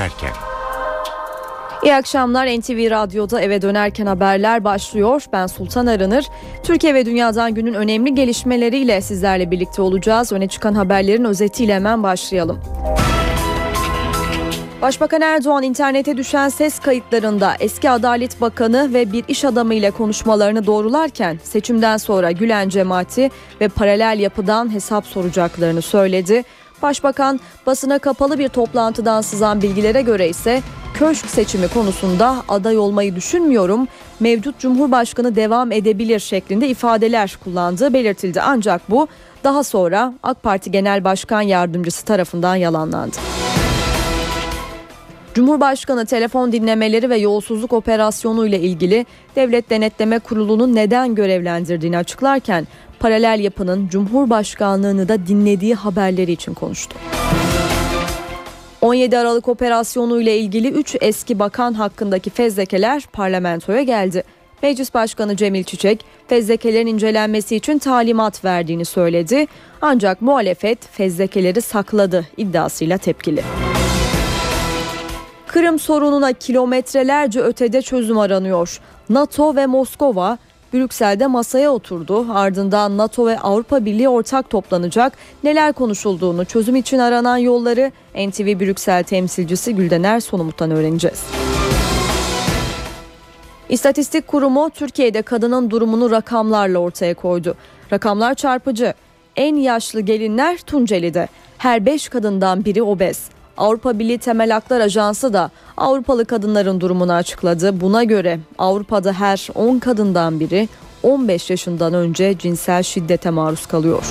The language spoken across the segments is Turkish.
dönerken. İyi akşamlar NTV Radyo'da eve dönerken haberler başlıyor. Ben Sultan Arınır. Türkiye ve dünyadan günün önemli gelişmeleriyle sizlerle birlikte olacağız. Öne çıkan haberlerin özetiyle hemen başlayalım. Başbakan Erdoğan internete düşen ses kayıtlarında eski Adalet Bakanı ve bir iş adamı ile konuşmalarını doğrularken seçimden sonra Gülen cemaati ve paralel yapıdan hesap soracaklarını söyledi. Başbakan basına kapalı bir toplantıdan sızan bilgilere göre ise köşk seçimi konusunda aday olmayı düşünmüyorum. Mevcut Cumhurbaşkanı devam edebilir şeklinde ifadeler kullandığı belirtildi. Ancak bu daha sonra AK Parti Genel Başkan Yardımcısı tarafından yalanlandı. Cumhurbaşkanı telefon dinlemeleri ve yolsuzluk operasyonu ile ilgili Devlet Denetleme Kurulu'nun neden görevlendirdiğini açıklarken paralel yapının Cumhurbaşkanlığını da dinlediği haberleri için konuştu. 17 Aralık operasyonu ile ilgili 3 eski bakan hakkındaki fezlekeler parlamentoya geldi. Meclis Başkanı Cemil Çiçek fezlekelerin incelenmesi için talimat verdiğini söyledi. Ancak muhalefet fezlekeleri sakladı iddiasıyla tepkili. Kırım sorununa kilometrelerce ötede çözüm aranıyor. NATO ve Moskova Brüksel'de masaya oturdu. Ardından NATO ve Avrupa Birliği ortak toplanacak. Neler konuşulduğunu, çözüm için aranan yolları NTV Brüksel temsilcisi Güldener Sonumut'tan öğreneceğiz. İstatistik Kurumu Türkiye'de kadının durumunu rakamlarla ortaya koydu. Rakamlar çarpıcı. En yaşlı gelinler Tunceli'de. Her 5 kadından biri obez. Avrupa Birliği Temel Haklar Ajansı da Avrupalı kadınların durumunu açıkladı. Buna göre Avrupa'da her 10 kadından biri 15 yaşından önce cinsel şiddete maruz kalıyor.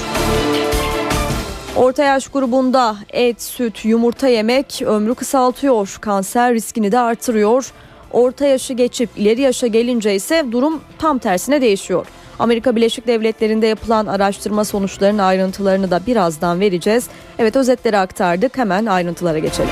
Orta yaş grubunda et, süt, yumurta yemek ömrü kısaltıyor, kanser riskini de artırıyor. Orta yaşı geçip ileri yaşa gelince ise durum tam tersine değişiyor. Amerika Birleşik Devletleri'nde yapılan araştırma sonuçlarının ayrıntılarını da birazdan vereceğiz. Evet özetleri aktardık hemen ayrıntılara geçelim.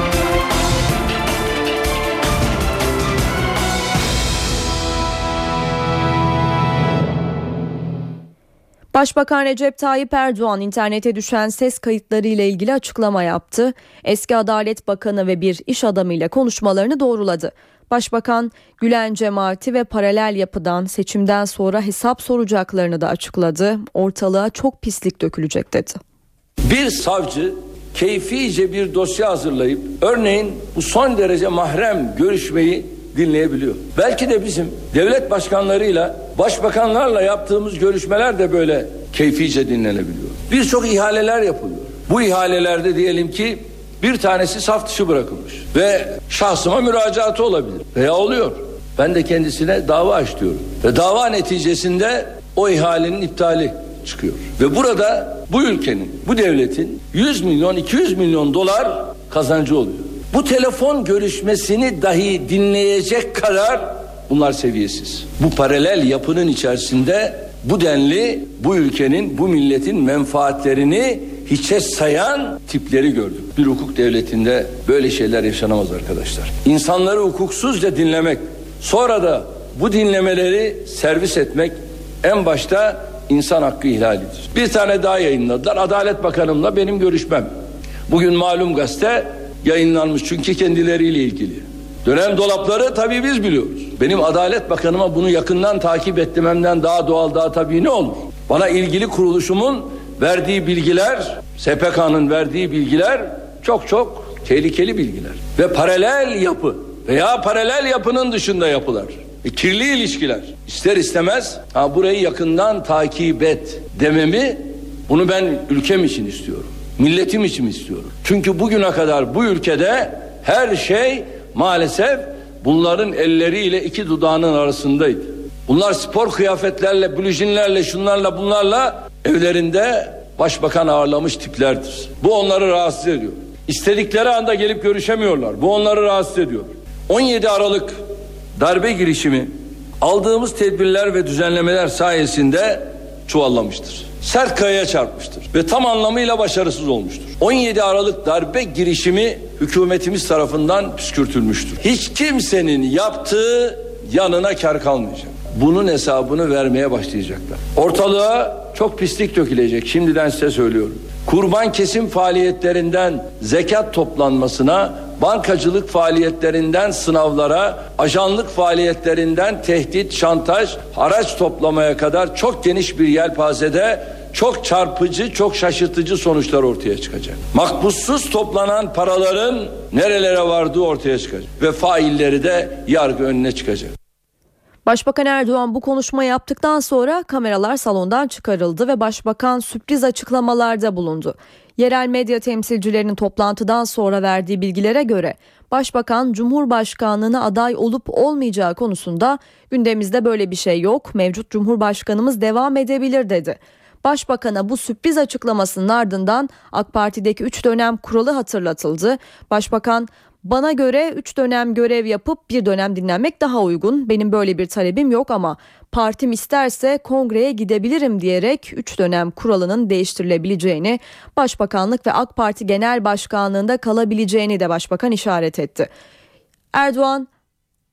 Başbakan Recep Tayyip Erdoğan internete düşen ses kayıtları ile ilgili açıklama yaptı. Eski Adalet Bakanı ve bir iş adamıyla konuşmalarını doğruladı. Başbakan Gülen cemaati ve paralel yapıdan seçimden sonra hesap soracaklarını da açıkladı. Ortalığa çok pislik dökülecek dedi. Bir savcı keyfice bir dosya hazırlayıp örneğin bu son derece mahrem görüşmeyi dinleyebiliyor. Belki de bizim devlet başkanlarıyla, başbakanlarla yaptığımız görüşmeler de böyle keyfice dinlenebiliyor. Birçok ihaleler yapılıyor. Bu ihalelerde diyelim ki bir tanesi saf dışı bırakılmış ve şahsıma müracaatı olabilir veya oluyor. Ben de kendisine dava aç. Ve dava neticesinde o ihalenin iptali çıkıyor. Ve burada bu ülkenin, bu devletin 100 milyon, 200 milyon dolar kazancı oluyor. Bu telefon görüşmesini dahi dinleyecek kadar bunlar seviyesiz. Bu paralel yapının içerisinde bu denli bu ülkenin, bu milletin menfaatlerini hiçe sayan tipleri gördük. Bir hukuk devletinde böyle şeyler yaşanamaz arkadaşlar. İnsanları hukuksuzca dinlemek, sonra da bu dinlemeleri servis etmek en başta insan hakkı ihlalidir. Bir tane daha yayınladılar. Adalet Bakanımla benim görüşmem. Bugün malum gazete yayınlanmış çünkü kendileriyle ilgili. Dönem dolapları tabii biz biliyoruz. Benim Adalet Bakanıma bunu yakından takip etmemden daha doğal daha tabii ne olur? Bana ilgili kuruluşumun verdiği bilgiler, SPK'nın verdiği bilgiler çok çok tehlikeli bilgiler. Ve paralel yapı veya paralel yapının dışında yapılar. E, kirli ilişkiler. İster istemez ha burayı yakından takip et dememi bunu ben ülkem için istiyorum. Milletim için istiyorum. Çünkü bugüne kadar bu ülkede her şey maalesef bunların elleriyle iki dudağının arasındaydı. Bunlar spor kıyafetlerle, blujinlerle, şunlarla bunlarla evlerinde başbakan ağırlamış tiplerdir. Bu onları rahatsız ediyor. İstedikleri anda gelip görüşemiyorlar. Bu onları rahatsız ediyor. 17 Aralık darbe girişimi aldığımız tedbirler ve düzenlemeler sayesinde çuvallamıştır. Sert kayaya çarpmıştır ve tam anlamıyla başarısız olmuştur. 17 Aralık darbe girişimi hükümetimiz tarafından püskürtülmüştür. Hiç kimsenin yaptığı yanına kar kalmayacak. Bunun hesabını vermeye başlayacaklar. Ortalığa çok pislik dökülecek. Şimdiden size söylüyorum. Kurban kesim faaliyetlerinden zekat toplanmasına bankacılık faaliyetlerinden sınavlara, ajanlık faaliyetlerinden tehdit, şantaj, haraç toplamaya kadar çok geniş bir yelpazede çok çarpıcı, çok şaşırtıcı sonuçlar ortaya çıkacak. Makbussuz toplanan paraların nerelere vardığı ortaya çıkacak ve failleri de yargı önüne çıkacak. Başbakan Erdoğan bu konuşma yaptıktan sonra kameralar salondan çıkarıldı ve başbakan sürpriz açıklamalarda bulundu. Yerel medya temsilcilerinin toplantıdan sonra verdiği bilgilere göre Başbakan Cumhurbaşkanlığına aday olup olmayacağı konusunda gündemimizde böyle bir şey yok. Mevcut Cumhurbaşkanımız devam edebilir dedi. Başbakan'a bu sürpriz açıklamasının ardından AK Parti'deki 3 dönem kuralı hatırlatıldı. Başbakan bana göre 3 dönem görev yapıp bir dönem dinlenmek daha uygun. Benim böyle bir talebim yok ama partim isterse kongreye gidebilirim diyerek 3 dönem kuralının değiştirilebileceğini, Başbakanlık ve AK Parti Genel Başkanlığında kalabileceğini de Başbakan işaret etti. Erdoğan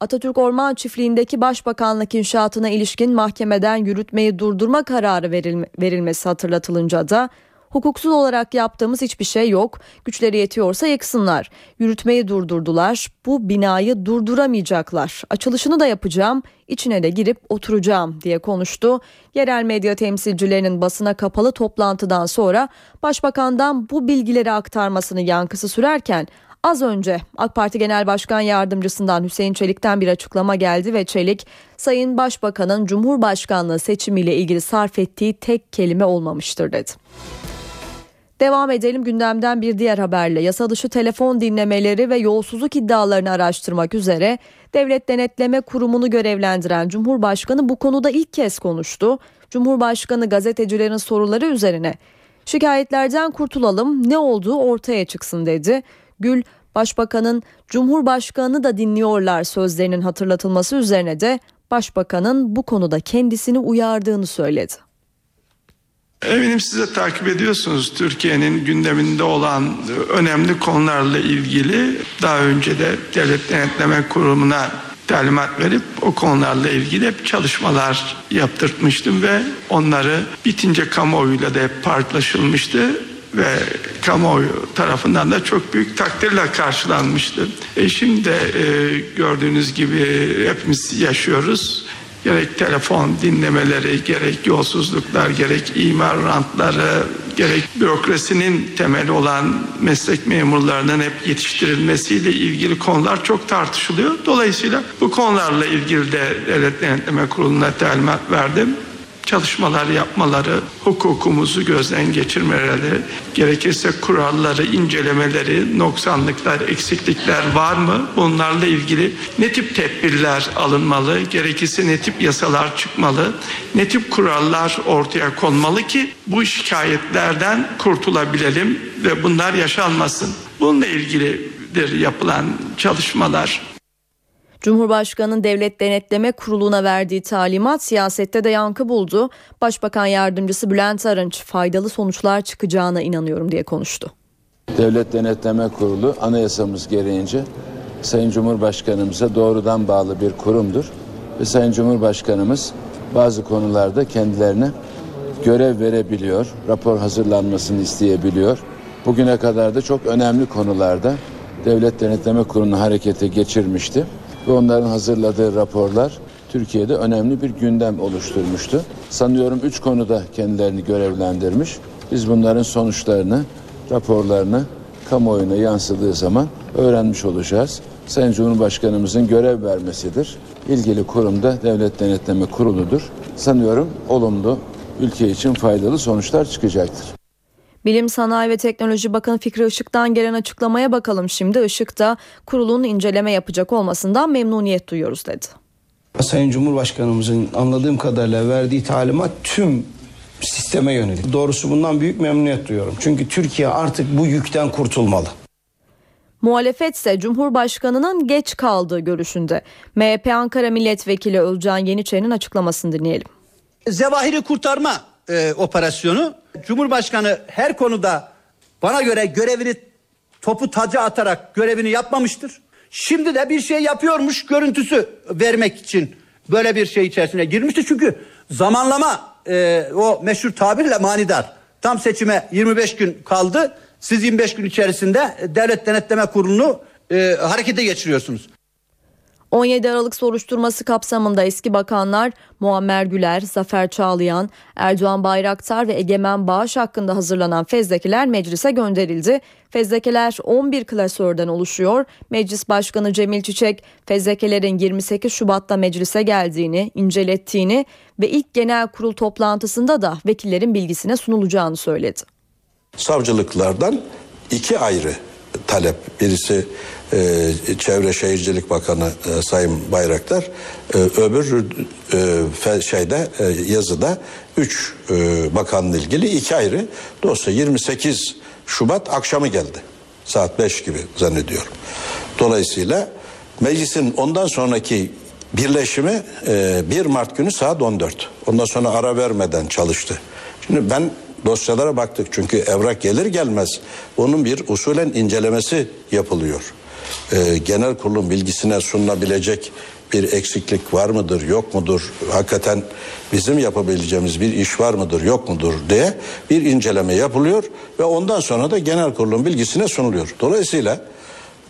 Atatürk Orman Çiftliği'ndeki başbakanlık inşaatına ilişkin mahkemeden yürütmeyi durdurma kararı verilme, verilmesi hatırlatılınca da hukuksuz olarak yaptığımız hiçbir şey yok. Güçleri yetiyorsa yıksınlar. Yürütmeyi durdurdular. Bu binayı durduramayacaklar. Açılışını da yapacağım. içine de girip oturacağım diye konuştu. Yerel medya temsilcilerinin basına kapalı toplantıdan sonra başbakandan bu bilgileri aktarmasını yankısı sürerken Az önce AK Parti Genel Başkan Yardımcısından Hüseyin Çelik'ten bir açıklama geldi ve Çelik, Sayın Başbakan'ın Cumhurbaşkanlığı seçimiyle ilgili sarf ettiği tek kelime olmamıştır dedi. Devam edelim gündemden bir diğer haberle. Yasa dışı telefon dinlemeleri ve yolsuzluk iddialarını araştırmak üzere Devlet Denetleme Kurumu'nu görevlendiren Cumhurbaşkanı bu konuda ilk kez konuştu. Cumhurbaşkanı gazetecilerin soruları üzerine şikayetlerden kurtulalım ne olduğu ortaya çıksın dedi. Gül Başbakanın Cumhurbaşkanı da dinliyorlar sözlerinin hatırlatılması üzerine de Başbakanın bu konuda kendisini uyardığını söyledi. Eminim size takip ediyorsunuz Türkiye'nin gündeminde olan önemli konularla ilgili daha önce de Devlet Denetleme Kurumu'na talimat verip o konularla ilgili hep çalışmalar yaptırtmıştım ve onları bitince kamuoyuyla da hep paylaşılmıştı ve kamuoyu tarafından da çok büyük takdirle karşılanmıştı. E şimdi de e, gördüğünüz gibi hepimiz yaşıyoruz. Gerek telefon dinlemeleri, gerek yolsuzluklar, gerek imar rantları, gerek bürokrasinin temeli olan meslek memurlarının hep yetiştirilmesiyle ilgili konular çok tartışılıyor. Dolayısıyla bu konularla ilgili de Devlet Denetleme Kurulu'na talimat verdim çalışmalar yapmaları, hukukumuzu gözden geçirmeleri, gerekirse kuralları incelemeleri, noksanlıklar, eksiklikler var mı? Bunlarla ilgili ne tip tedbirler alınmalı, gerekirse ne tip yasalar çıkmalı, ne tip kurallar ortaya konmalı ki bu şikayetlerden kurtulabilelim ve bunlar yaşanmasın. Bununla ilgilidir yapılan çalışmalar. Cumhurbaşkanı'nın Devlet Denetleme Kurulu'na verdiği talimat siyasette de yankı buldu. Başbakan Yardımcısı Bülent Arınç faydalı sonuçlar çıkacağına inanıyorum diye konuştu. Devlet Denetleme Kurulu anayasamız gereğince Sayın Cumhurbaşkanımıza doğrudan bağlı bir kurumdur. Ve Sayın Cumhurbaşkanımız bazı konularda kendilerine görev verebiliyor, rapor hazırlanmasını isteyebiliyor. Bugüne kadar da çok önemli konularda Devlet Denetleme Kurulu'nu harekete geçirmişti ve onların hazırladığı raporlar Türkiye'de önemli bir gündem oluşturmuştu. Sanıyorum üç konuda kendilerini görevlendirmiş. Biz bunların sonuçlarını, raporlarını kamuoyuna yansıdığı zaman öğrenmiş olacağız. Sayın Cumhurbaşkanımızın görev vermesidir. İlgili kurumda Devlet Denetleme Kurulu'dur. Sanıyorum olumlu, ülke için faydalı sonuçlar çıkacaktır. Bilim Sanayi ve Teknoloji Bakanı Fikri Işık'tan gelen açıklamaya bakalım şimdi. Işık da kurulun inceleme yapacak olmasından memnuniyet duyuyoruz dedi. Sayın Cumhurbaşkanımızın anladığım kadarıyla verdiği talimat tüm sisteme yönelik. Doğrusu bundan büyük memnuniyet duyuyorum. Çünkü Türkiye artık bu yükten kurtulmalı. Muhalefet ise Cumhurbaşkanı'nın geç kaldığı görüşünde. MHP Ankara Milletvekili Özcan Yeniçer'in açıklamasını dinleyelim. Zevahiri kurtarma e, operasyonu Cumhurbaşkanı her konuda bana göre görevini topu taca atarak görevini yapmamıştır. Şimdi de bir şey yapıyormuş görüntüsü vermek için böyle bir şey içerisine girmişti. Çünkü zamanlama e, o meşhur tabirle manidar. Tam seçime 25 gün kaldı. Siz 25 gün içerisinde Devlet Denetleme Kurulu'nu e, harekete geçiriyorsunuz. 17 Aralık soruşturması kapsamında eski bakanlar Muammer Güler, Zafer Çağlayan, Erdoğan Bayraktar ve Egemen Bağış hakkında hazırlanan fezlekeler meclise gönderildi. Fezlekeler 11 klasörden oluşuyor. Meclis Başkanı Cemil Çiçek fezlekelerin 28 Şubat'ta meclise geldiğini, incelettiğini ve ilk genel kurul toplantısında da vekillerin bilgisine sunulacağını söyledi. savcılıklardan iki ayrı talep. Birisi e, Çevre Şehircilik Bakanı e, Sayın Bayraktar, e, öbür e, şeyde e, yazıda üç e, bakanla ilgili iki ayrı dosya 28 Şubat akşamı geldi. Saat 5 gibi zannediyorum. Dolayısıyla meclisin ondan sonraki birleşimi e, 1 Mart günü saat 14. Ondan sonra ara vermeden çalıştı. Şimdi ben dosyalara baktık çünkü evrak gelir gelmez onun bir usulen incelemesi yapılıyor. Ee, genel kurulun bilgisine sunulabilecek bir eksiklik var mıdır yok mudur hakikaten bizim yapabileceğimiz bir iş var mıdır yok mudur diye bir inceleme yapılıyor ve ondan sonra da genel kurulun bilgisine sunuluyor. Dolayısıyla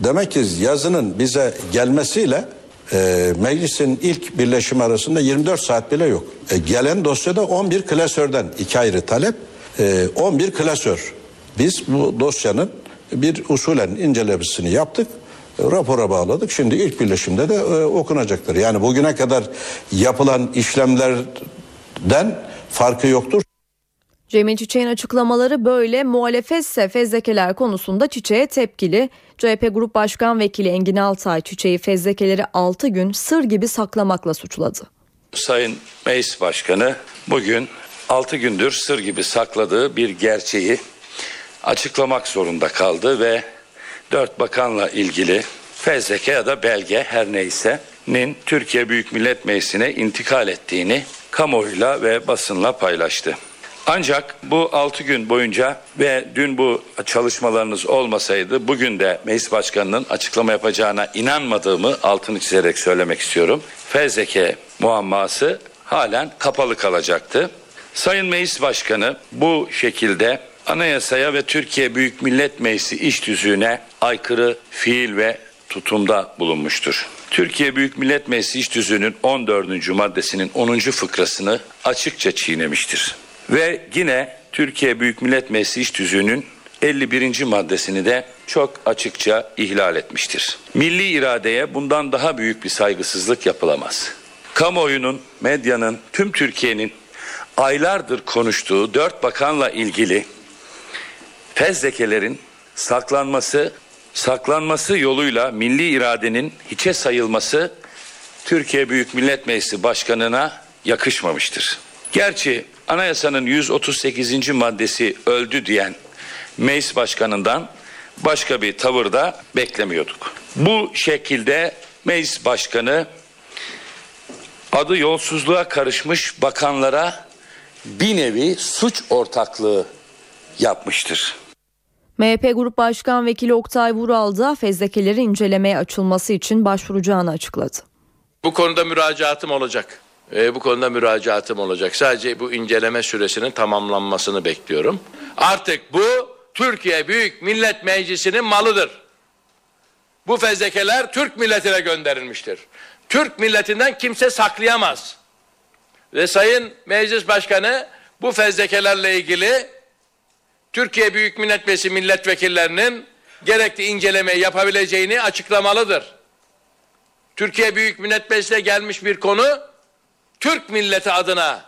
demek ki yazının bize gelmesiyle e, meclisin ilk birleşimi arasında 24 saat bile yok. E, gelen dosyada 11 klasörden iki ayrı talep, e, 11 klasör. Biz bu dosyanın bir usulen incelemesini yaptık, e, rapora bağladık. Şimdi ilk birleşimde de e, okunacaktır. Yani bugüne kadar yapılan işlemlerden farkı yoktur. Cemil Çiçek'in açıklamaları böyle muhalefetse fezlekeler konusunda Çiçek'e tepkili. CHP Grup Başkan Vekili Engin Altay Çiçek'i fezlekeleri 6 gün sır gibi saklamakla suçladı. Sayın Meclis Başkanı bugün 6 gündür sır gibi sakladığı bir gerçeği açıklamak zorunda kaldı ve 4 bakanla ilgili fezleke ya da belge her neyse'nin Türkiye Büyük Millet Meclisi'ne intikal ettiğini kamuoyuyla ve basınla paylaştı. Ancak bu 6 gün boyunca ve dün bu çalışmalarınız olmasaydı bugün de meclis başkanının açıklama yapacağına inanmadığımı altını çizerek söylemek istiyorum. Fezleke muamması halen kapalı kalacaktı. Sayın Meclis Başkanı bu şekilde anayasaya ve Türkiye Büyük Millet Meclisi iş tüzüğüne aykırı fiil ve tutumda bulunmuştur. Türkiye Büyük Millet Meclisi İş Tüzüğü'nün 14. maddesinin 10. fıkrasını açıkça çiğnemiştir. Ve yine Türkiye Büyük Millet Meclisi İş Tüzüğü'nün 51. maddesini de çok açıkça ihlal etmiştir. Milli iradeye bundan daha büyük bir saygısızlık yapılamaz. Kamuoyunun, medyanın, tüm Türkiye'nin aylardır konuştuğu dört bakanla ilgili fezlekelerin saklanması, saklanması yoluyla milli iradenin hiçe sayılması Türkiye Büyük Millet Meclisi Başkanı'na yakışmamıştır. Gerçi anayasanın 138. maddesi öldü diyen meclis başkanından başka bir tavır da beklemiyorduk. Bu şekilde meclis başkanı adı yolsuzluğa karışmış bakanlara bir nevi suç ortaklığı yapmıştır. MHP Grup Başkan Vekili Oktay Vural da fezlekeleri incelemeye açılması için başvuracağını açıkladı. Bu konuda müracaatım olacak. Ee, bu konuda müracaatım olacak. Sadece bu inceleme süresinin tamamlanmasını bekliyorum. Artık bu Türkiye Büyük Millet Meclisi'nin malıdır. Bu fezlekeler Türk milletine gönderilmiştir. Türk milletinden kimse saklayamaz. Ve Sayın Meclis Başkanı bu fezlekelerle ilgili Türkiye Büyük Millet Meclisi milletvekillerinin gerekli incelemeyi yapabileceğini açıklamalıdır. Türkiye Büyük Millet Meclisi'ne gelmiş bir konu Türk milleti adına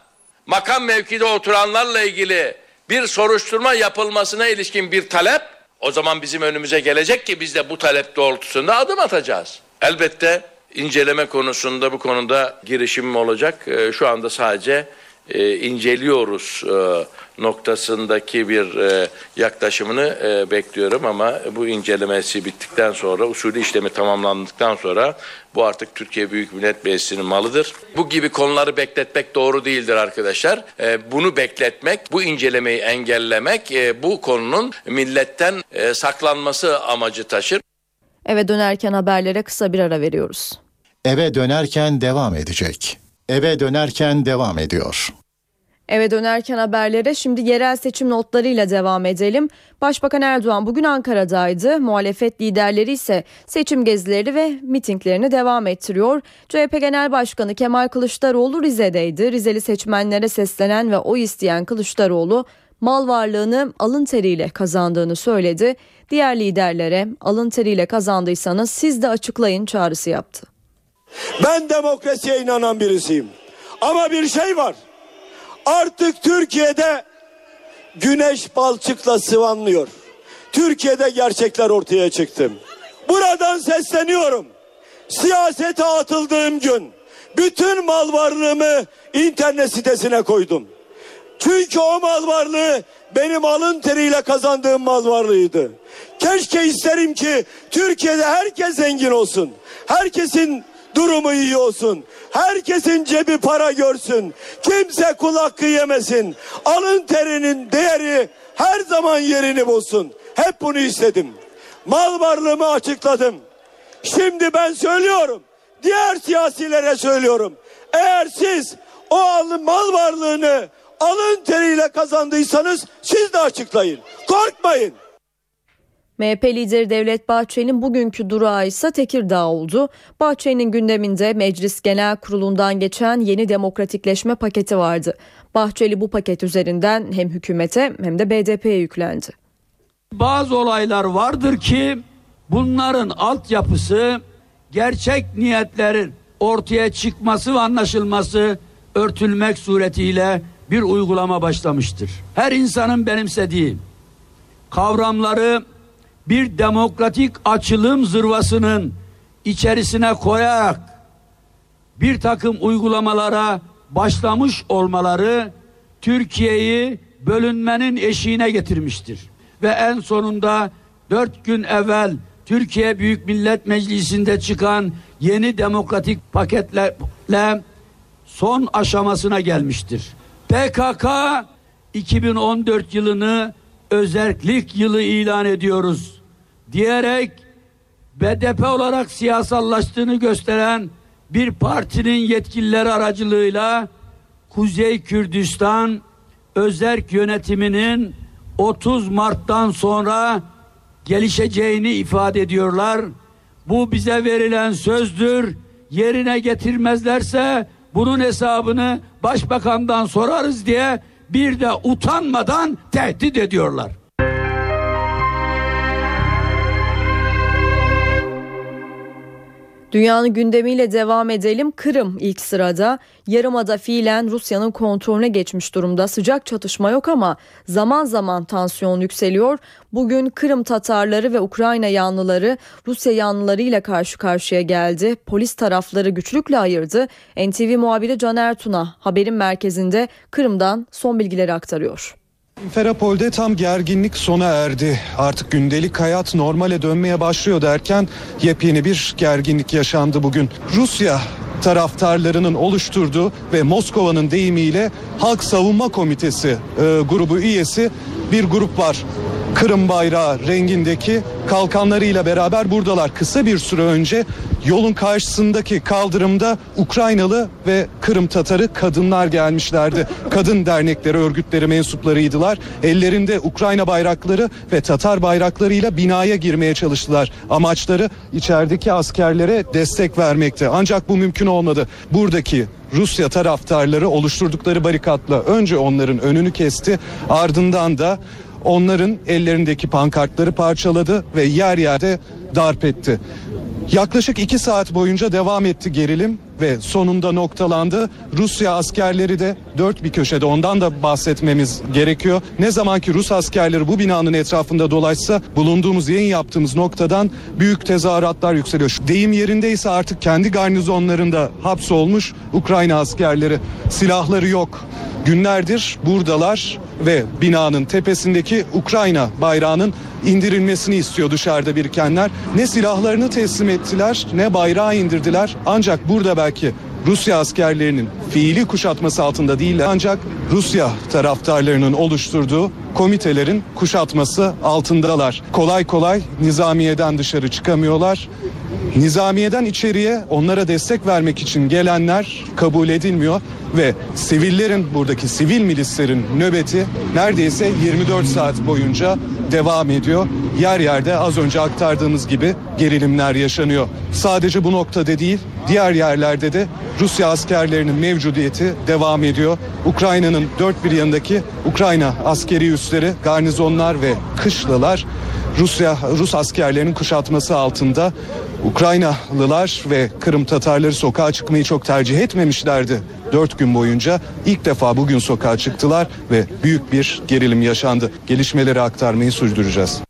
makam mevkide oturanlarla ilgili bir soruşturma yapılmasına ilişkin bir talep o zaman bizim önümüze gelecek ki biz de bu talep doğrultusunda adım atacağız. Elbette inceleme konusunda bu konuda girişimim olacak. Ee, Şu anda sadece e, inceliyoruz e, noktasındaki bir e, yaklaşımını e, bekliyorum ama bu incelemesi bittikten sonra usulü işlemi tamamlandıktan sonra bu artık Türkiye Büyük Millet Meclisi'nin malıdır. Bu gibi konuları bekletmek doğru değildir arkadaşlar. E, bunu bekletmek, bu incelemeyi engellemek e, bu konunun milletten e, saklanması amacı taşır. Eve dönerken haberlere kısa bir ara veriyoruz. Eve dönerken devam edecek. Eve dönerken devam ediyor. Eve dönerken haberlere şimdi yerel seçim notlarıyla devam edelim. Başbakan Erdoğan bugün Ankara'daydı. Muhalefet liderleri ise seçim gezileri ve mitinglerini devam ettiriyor. CHP Genel Başkanı Kemal Kılıçdaroğlu Rize'deydi. Rizeli seçmenlere seslenen ve oy isteyen Kılıçdaroğlu mal varlığını alın teriyle kazandığını söyledi. Diğer liderlere alın teriyle kazandıysanız siz de açıklayın çağrısı yaptı. Ben demokrasiye inanan birisiyim. Ama bir şey var. Artık Türkiye'de güneş balçıkla sıvanlıyor. Türkiye'de gerçekler ortaya çıktı. Buradan sesleniyorum. Siyasete atıldığım gün bütün mal varlığımı internet sitesine koydum. Çünkü o mal varlığı benim alın teriyle kazandığım mal varlığıydı. Keşke isterim ki Türkiye'de herkes zengin olsun. Herkesin durumu iyi olsun. Herkesin cebi para görsün. Kimse kul hakkı. Alın terinin değeri her zaman yerini bulsun. Hep bunu istedim. Mal varlığımı açıkladım. Şimdi ben söylüyorum. Diğer siyasilere söylüyorum. Eğer siz o mal varlığını alın teriyle kazandıysanız siz de açıklayın. Korkmayın. MHP lideri Devlet Bahçeli'nin bugünkü durağı ise Tekirdağ oldu. Bahçeli'nin gündeminde Meclis Genel Kurulu'ndan geçen yeni demokratikleşme paketi vardı. Bahçeli bu paket üzerinden hem hükümete hem de BDP'ye yüklendi. Bazı olaylar vardır ki bunların altyapısı gerçek niyetlerin ortaya çıkması ve anlaşılması örtülmek suretiyle bir uygulama başlamıştır. Her insanın benimsediği kavramları bir demokratik açılım zırvasının içerisine koyarak bir takım uygulamalara başlamış olmaları Türkiye'yi bölünmenin eşiğine getirmiştir. Ve en sonunda dört gün evvel Türkiye Büyük Millet Meclisi'nde çıkan yeni demokratik paketlerle son aşamasına gelmiştir. PKK 2014 yılını özerklik yılı ilan ediyoruz diyerek BDP olarak siyasallaştığını gösteren bir partinin yetkilileri aracılığıyla Kuzey Kürdistan özerk yönetiminin 30 Mart'tan sonra gelişeceğini ifade ediyorlar. Bu bize verilen sözdür. Yerine getirmezlerse bunun hesabını başbakandan sorarız diye bir de utanmadan tehdit ediyorlar. Dünyanın gündemiyle devam edelim. Kırım ilk sırada. Yarımada fiilen Rusya'nın kontrolüne geçmiş durumda. Sıcak çatışma yok ama zaman zaman tansiyon yükseliyor. Bugün Kırım Tatarları ve Ukrayna yanlıları Rusya yanlılarıyla karşı karşıya geldi. Polis tarafları güçlükle ayırdı. NTV muhabiri Caner Tuna haberin merkezinde Kırım'dan son bilgileri aktarıyor. Ferapol'de tam gerginlik sona erdi. Artık gündelik hayat normale dönmeye başlıyor derken yepyeni bir gerginlik yaşandı bugün. Rusya taraftarlarının oluşturduğu ve Moskova'nın deyimiyle Halk Savunma Komitesi e, grubu üyesi bir grup var. Kırım bayrağı rengindeki kalkanlarıyla beraber buradalar. Kısa bir süre önce yolun karşısındaki kaldırımda Ukraynalı ve Kırım Tatarı kadınlar gelmişlerdi. Kadın dernekleri, örgütleri mensuplarıydılar. Ellerinde Ukrayna bayrakları ve Tatar bayraklarıyla binaya girmeye çalıştılar. Amaçları içerideki askerlere destek vermekti. Ancak bu mümkün olmadı. Buradaki Rusya taraftarları oluşturdukları barikatla önce onların önünü kesti. Ardından da onların ellerindeki pankartları parçaladı ve yer yerde darp etti. Yaklaşık iki saat boyunca devam etti gerilim ve sonunda noktalandı. Rusya askerleri de dört bir köşede ondan da bahsetmemiz gerekiyor. Ne zaman ki Rus askerleri bu binanın etrafında dolaşsa bulunduğumuz yayın yaptığımız noktadan büyük tezahüratlar yükseliyor. Deyim yerindeyse artık kendi garnizonlarında hapsolmuş Ukrayna askerleri silahları yok. Günlerdir buradalar ve binanın tepesindeki Ukrayna bayrağının indirilmesini istiyor dışarıda birikenler. Ne silahlarını teslim ettiler ne bayrağı indirdiler. Ancak burada belki Rusya askerlerinin fiili kuşatması altında değiller. Ancak Rusya taraftarlarının oluşturduğu komitelerin kuşatması altındalar. Kolay kolay nizamiyeden dışarı çıkamıyorlar. Nizamiyeden içeriye onlara destek vermek için gelenler kabul edilmiyor ve sivillerin buradaki sivil milislerin nöbeti neredeyse 24 saat boyunca devam ediyor. Yer yerde az önce aktardığımız gibi gerilimler yaşanıyor. Sadece bu noktada değil diğer yerlerde de Rusya askerlerinin mevcudiyeti devam ediyor. Ukrayna'nın dört bir yanındaki Ukrayna askeri üsleri, garnizonlar ve kışlalar Rusya Rus askerlerinin kuşatması altında Ukraynalılar ve Kırım Tatarları sokağa çıkmayı çok tercih etmemişlerdi. Dört gün boyunca ilk defa bugün sokağa çıktılar ve büyük bir gerilim yaşandı. Gelişmeleri aktarmayı sürdüreceğiz.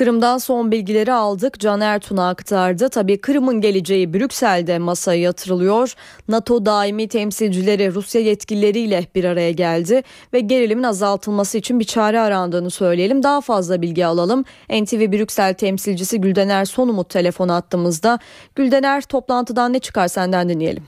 Kırım'dan son bilgileri aldık. Can Ertun'a aktardı. Tabii Kırım'ın geleceği Brüksel'de masaya yatırılıyor. NATO daimi temsilcileri Rusya yetkilileriyle bir araya geldi ve gerilimin azaltılması için bir çare arandığını söyleyelim. Daha fazla bilgi alalım. NTV Brüksel temsilcisi Güldener Sonumut telefon attığımızda. Güldener toplantıdan ne çıkar senden dinleyelim.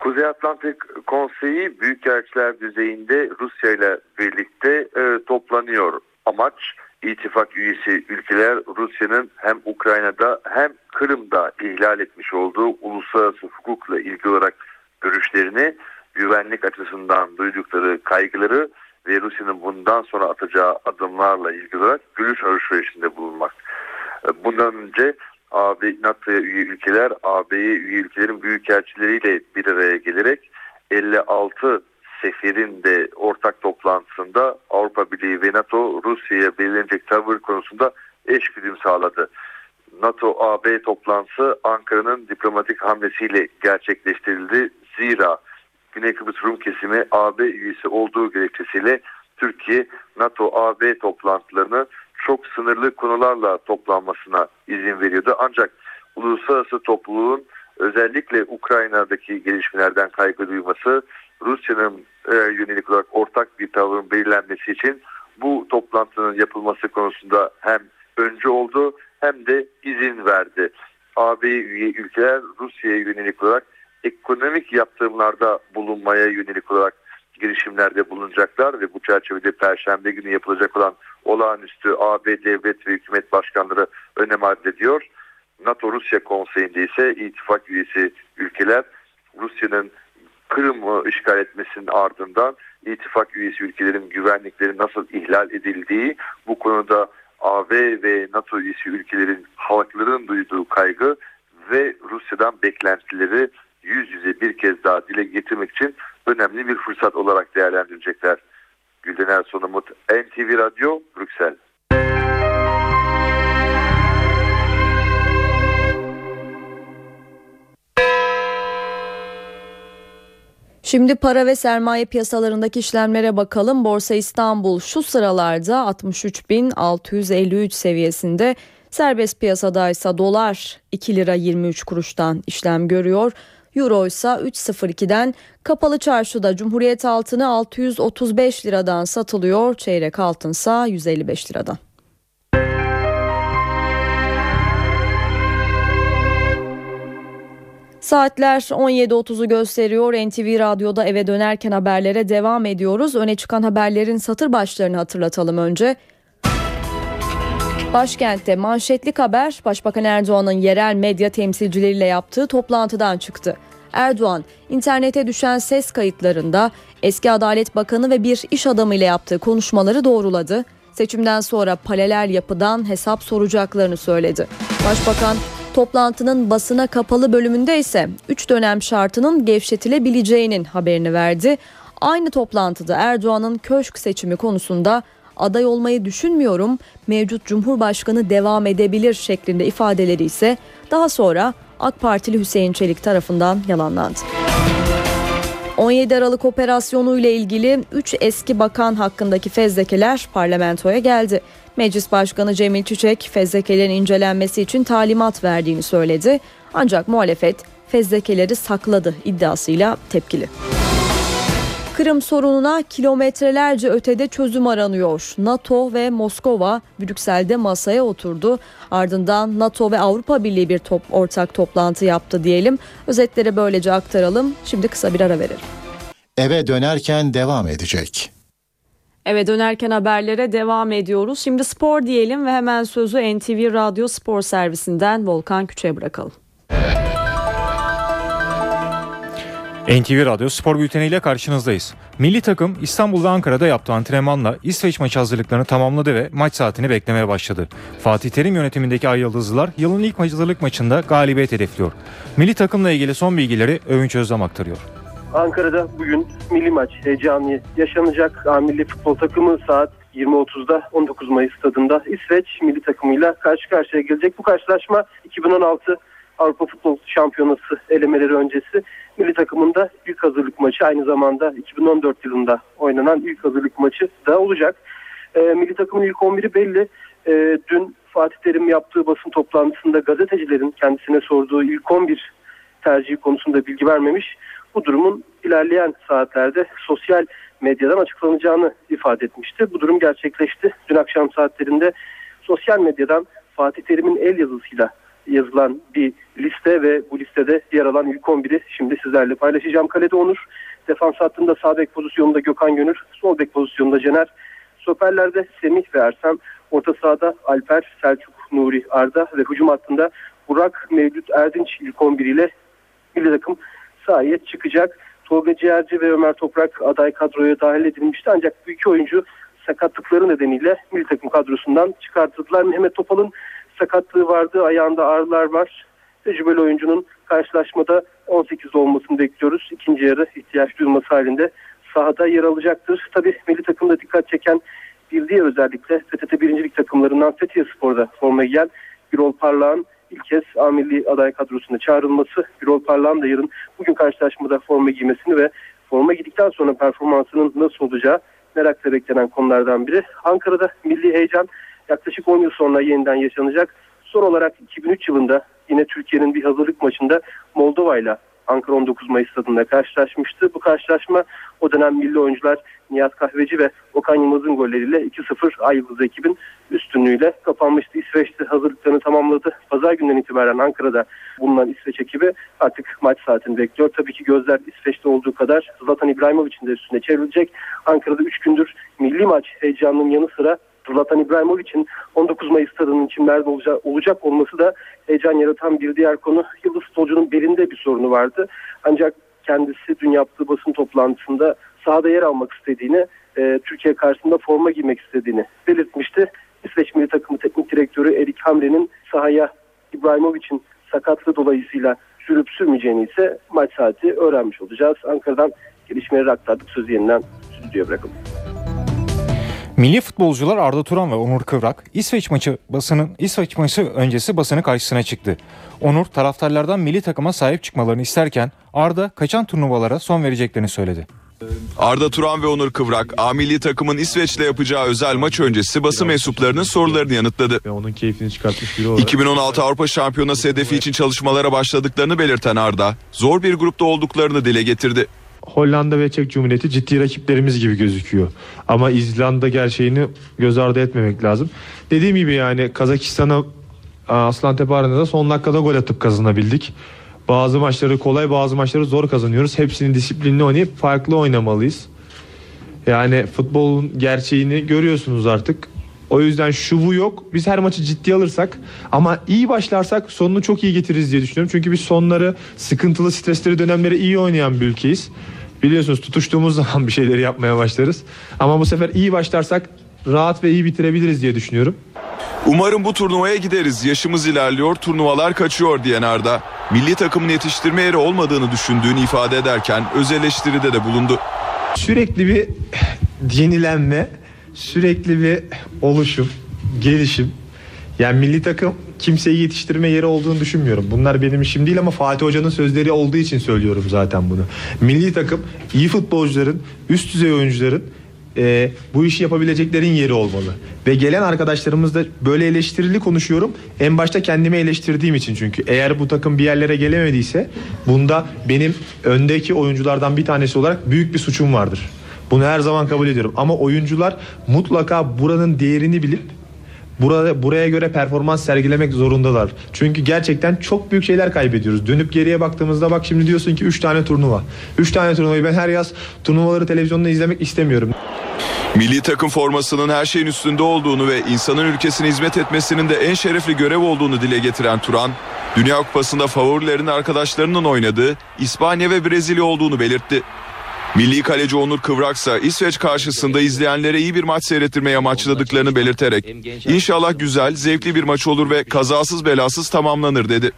Kuzey Atlantik Konseyi büyükelçiler düzeyinde Rusya ile birlikte e, toplanıyor. Amaç ittifak üyesi ülkeler Rusya'nın hem Ukrayna'da hem Kırım'da ihlal etmiş olduğu uluslararası hukukla ilgili olarak görüşlerini güvenlik açısından duydukları kaygıları ve Rusya'nın bundan sonra atacağı adımlarla ilgili olarak görüş alışverişinde bulunmak. E, Bundan önce AB NATO'ya üye ülkeler AB'ye üye ülkelerin büyükelçileriyle bir araya gelerek 56 seferin de ortak toplantısında Avrupa Birliği ve NATO Rusya'ya belirlenecek tavır konusunda eşgüdüm sağladı. NATO-AB toplantısı Ankara'nın diplomatik hamlesiyle gerçekleştirildi. Zira Güney Kıbrıs Rum kesimi AB üyesi olduğu gerekçesiyle Türkiye NATO-AB toplantılarını çok sınırlı konularla toplanmasına izin veriyordu. Ancak uluslararası topluluğun özellikle Ukrayna'daki gelişmelerden kaygı duyması Rusya'nın e, yönelik olarak ortak bir tavırın belirlenmesi için bu toplantının yapılması konusunda hem öncü oldu hem de izin verdi. AB üye ülkeler Rusya'ya yönelik olarak ekonomik yaptırımlarda bulunmaya yönelik olarak girişimlerde bulunacaklar ve bu çerçevede Perşembe günü yapılacak olan olağanüstü AB devlet ve hükümet başkanları önem arz ediyor. NATO-Rusya konseyinde ise ittifak üyesi ülkeler Rusya'nın Kırım'ı işgal etmesinin ardından ittifak üyesi ülkelerin güvenlikleri nasıl ihlal edildiği bu konuda AB ve NATO üyesi ülkelerin halkların duyduğu kaygı ve Rusya'dan beklentileri yüz yüze bir kez daha dile getirmek için önemli bir fırsat olarak değerlendirecekler. Güldener Sonumut, NTV Radyo, Brüksel. Şimdi para ve sermaye piyasalarındaki işlemlere bakalım. Borsa İstanbul şu sıralarda 63.653 seviyesinde. Serbest piyasada ise dolar 2 lira 23 kuruştan işlem görüyor. Euro ise 3.02'den kapalı çarşıda Cumhuriyet altını 635 liradan satılıyor. Çeyrek altınsa 155 liradan. Saatler 17.30'u gösteriyor. NTV Radyo'da eve dönerken haberlere devam ediyoruz. Öne çıkan haberlerin satır başlarını hatırlatalım önce. Başkentte manşetlik haber Başbakan Erdoğan'ın yerel medya temsilcileriyle yaptığı toplantıdan çıktı. Erdoğan, internete düşen ses kayıtlarında eski Adalet Bakanı ve bir iş adamı ile yaptığı konuşmaları doğruladı. Seçimden sonra paralel yapıdan hesap soracaklarını söyledi. Başbakan Toplantının basına kapalı bölümünde ise 3 dönem şartının gevşetilebileceğinin haberini verdi. Aynı toplantıda Erdoğan'ın köşk seçimi konusunda aday olmayı düşünmüyorum, mevcut Cumhurbaşkanı devam edebilir şeklinde ifadeleri ise daha sonra AK Partili Hüseyin Çelik tarafından yalanlandı. 17 Aralık operasyonu ile ilgili 3 eski bakan hakkındaki fezlekeler parlamentoya geldi. Meclis Başkanı Cemil Çiçek fezlekelerin incelenmesi için talimat verdiğini söyledi. Ancak muhalefet fezlekeleri sakladı iddiasıyla tepkili. Kırım sorununa kilometrelerce ötede çözüm aranıyor. NATO ve Moskova Brüksel'de masaya oturdu. Ardından NATO ve Avrupa Birliği bir top, ortak toplantı yaptı diyelim. Özetleri böylece aktaralım. Şimdi kısa bir ara verelim. Eve dönerken devam edecek. Eve dönerken haberlere devam ediyoruz. Şimdi spor diyelim ve hemen sözü NTV Radyo Spor Servisinden Volkan Küçük'e bırakalım. NTV Radyo Spor Bülteni ile karşınızdayız. Milli takım İstanbul ve Ankara'da yaptığı antrenmanla İsveç maçı hazırlıklarını tamamladı ve maç saatini beklemeye başladı. Fatih Terim yönetimindeki Ay Yıldızlılar yılın ilk hazırlık maçında galibiyet hedefliyor. Milli takımla ilgili son bilgileri Övünç Özlem aktarıyor. Ankara'da bugün milli maç heyecanı yaşanacak. Milli futbol takımı saat 20.30'da 19 Mayıs stadında İsveç milli takımıyla karşı karşıya gelecek. Bu karşılaşma 2016 Avrupa Futbol Şampiyonası elemeleri öncesi milli takımında ilk hazırlık maçı aynı zamanda 2014 yılında oynanan ilk hazırlık maçı da olacak. E, milli takımın ilk 11'i belli. E, dün Fatih Terim yaptığı basın toplantısında gazetecilerin kendisine sorduğu ilk 11 tercihi konusunda bilgi vermemiş. Bu durumun ilerleyen saatlerde sosyal medyadan açıklanacağını ifade etmişti. Bu durum gerçekleşti. Dün akşam saatlerinde sosyal medyadan Fatih Terim'in el yazısıyla yazılan bir liste ve bu listede yer alan ilk 11'i şimdi sizlerle paylaşacağım. Kalede Onur, defans hattında sağ bek pozisyonunda Gökhan Gönül, sol bek pozisyonunda Cener, stoperlerde Semih ve Ersem, orta sahada Alper, Selçuk, Nuri, Arda ve hücum hattında Burak, Mevlüt, Erdinç ilk 11 ile milli takım sahaya çıkacak. Tolga Ciğerci ve Ömer Toprak aday kadroya dahil edilmişti ancak bu iki oyuncu sakatlıkları nedeniyle milli takım kadrosundan çıkartıldılar. Mehmet Topal'ın sakatlığı vardı, ayağında ağrılar var. Tecrübeli oyuncunun karşılaşmada 18'de olmasını bekliyoruz. İkinci yarı ihtiyaç duyulması halinde sahada yer alacaktır. Tabii milli takımda dikkat çeken bir diğer özellikle PTT birincilik takımlarından Fethiye Spor'da forma giyen Birol Parlağ'ın ilk kez A milli aday kadrosuna çağrılması. Birol Parlağ'ın da yarın bugün karşılaşmada forma giymesini ve forma giydikten sonra performansının nasıl olacağı merakla beklenen konulardan biri. Ankara'da milli heyecan yaklaşık 10 yıl sonra yeniden yaşanacak. Son olarak 2003 yılında yine Türkiye'nin bir hazırlık maçında Moldova ile Ankara 19 Mayıs stadında karşılaşmıştı. Bu karşılaşma o dönem milli oyuncular Nihat Kahveci ve Okan Yılmaz'ın golleriyle 2-0 Ay ekibin üstünlüğüyle kapanmıştı. İsveç'te hazırlıklarını tamamladı. Pazar günden itibaren Ankara'da bulunan İsveç ekibi artık maç saatini bekliyor. Tabii ki gözler İsveç'te olduğu kadar Zlatan İbrahimovic'in de üstüne çevrilecek. Ankara'da 3 gündür milli maç heyecanının yanı sıra Zlatan İbrahimovic'in 19 Mayıs stadının çimlerde olacak, olacak olması da heyecan yaratan bir diğer konu. Yıldız futbolcunun belinde bir sorunu vardı. Ancak kendisi dün yaptığı basın toplantısında sahada yer almak istediğini, e, Türkiye karşısında forma giymek istediğini belirtmişti. İsveç milli takımı teknik direktörü Erik Hamre'nin sahaya İbrahimovic'in sakatlığı dolayısıyla sürüp sürmeyeceğini ise maç saati öğrenmiş olacağız. Ankara'dan gelişmeleri aktardık. Sözü yeniden stüdyoya bırakalım. Milli futbolcular Arda Turan ve Onur Kıvrak İsveç maçı basının İsveç maçı öncesi basının karşısına çıktı. Onur taraftarlardan milli takıma sahip çıkmalarını isterken Arda kaçan turnuvalara son vereceklerini söyledi. Arda Turan ve Onur Kıvrak, A milli takımın İsveç'le yapacağı özel maç öncesi basın mensuplarının sorularını yanıtladı. Onun keyfini çıkartmış biri olarak. 2016 Avrupa Şampiyonası hedefi için çalışmalara başladıklarını belirten Arda, zor bir grupta olduklarını dile getirdi. Hollanda ve Çek Cumhuriyeti ciddi rakiplerimiz gibi gözüküyor. Ama İzlanda gerçeğini göz ardı etmemek lazım. Dediğim gibi yani Kazakistan'a Aslan Tepe Arena'da son dakikada gol atıp kazanabildik. Bazı maçları kolay bazı maçları zor kazanıyoruz. Hepsini disiplinli oynayıp farklı oynamalıyız. Yani futbolun gerçeğini görüyorsunuz artık. O yüzden şu bu yok. Biz her maçı ciddi alırsak ama iyi başlarsak sonunu çok iyi getiririz diye düşünüyorum. Çünkü biz sonları sıkıntılı, stresleri dönemleri iyi oynayan bir ülkeyiz. Biliyorsunuz tutuştuğumuz zaman bir şeyleri yapmaya başlarız. Ama bu sefer iyi başlarsak rahat ve iyi bitirebiliriz diye düşünüyorum. Umarım bu turnuvaya gideriz. Yaşımız ilerliyor, turnuvalar kaçıyor diyen Arda, milli takımın yetiştirme yeri olmadığını düşündüğünü ifade ederken öz eleştiride de bulundu. Sürekli bir yenilenme, sürekli bir oluşum, gelişim. Yani milli takım kimseyi yetiştirme yeri olduğunu düşünmüyorum. Bunlar benim işim değil ama Fatih Hoca'nın sözleri olduğu için söylüyorum zaten bunu. Milli takım iyi futbolcuların, üst düzey oyuncuların e, bu işi yapabileceklerin yeri olmalı. Ve gelen arkadaşlarımız da böyle eleştirili konuşuyorum. En başta kendimi eleştirdiğim için çünkü. Eğer bu takım bir yerlere gelemediyse bunda benim öndeki oyunculardan bir tanesi olarak büyük bir suçum vardır. Bunu her zaman kabul ediyorum. Ama oyuncular mutlaka buranın değerini bilip Burada buraya göre performans sergilemek zorundalar. Çünkü gerçekten çok büyük şeyler kaybediyoruz. Dönüp geriye baktığımızda bak şimdi diyorsun ki 3 tane turnuva. 3 tane turnuvayı ben her yaz turnuvaları televizyonda izlemek istemiyorum. Milli takım formasının her şeyin üstünde olduğunu ve insanın ülkesine hizmet etmesinin de en şerefli görev olduğunu dile getiren Turan, Dünya Kupası'nda favorilerin arkadaşlarının oynadığı İspanya ve Brezilya olduğunu belirtti. Milli kaleci Onur Kıvraksa İsveç karşısında izleyenlere iyi bir maç seyrettirmeye amaçladıklarını belirterek inşallah güzel, zevkli bir maç olur ve kazasız belasız tamamlanır dedi.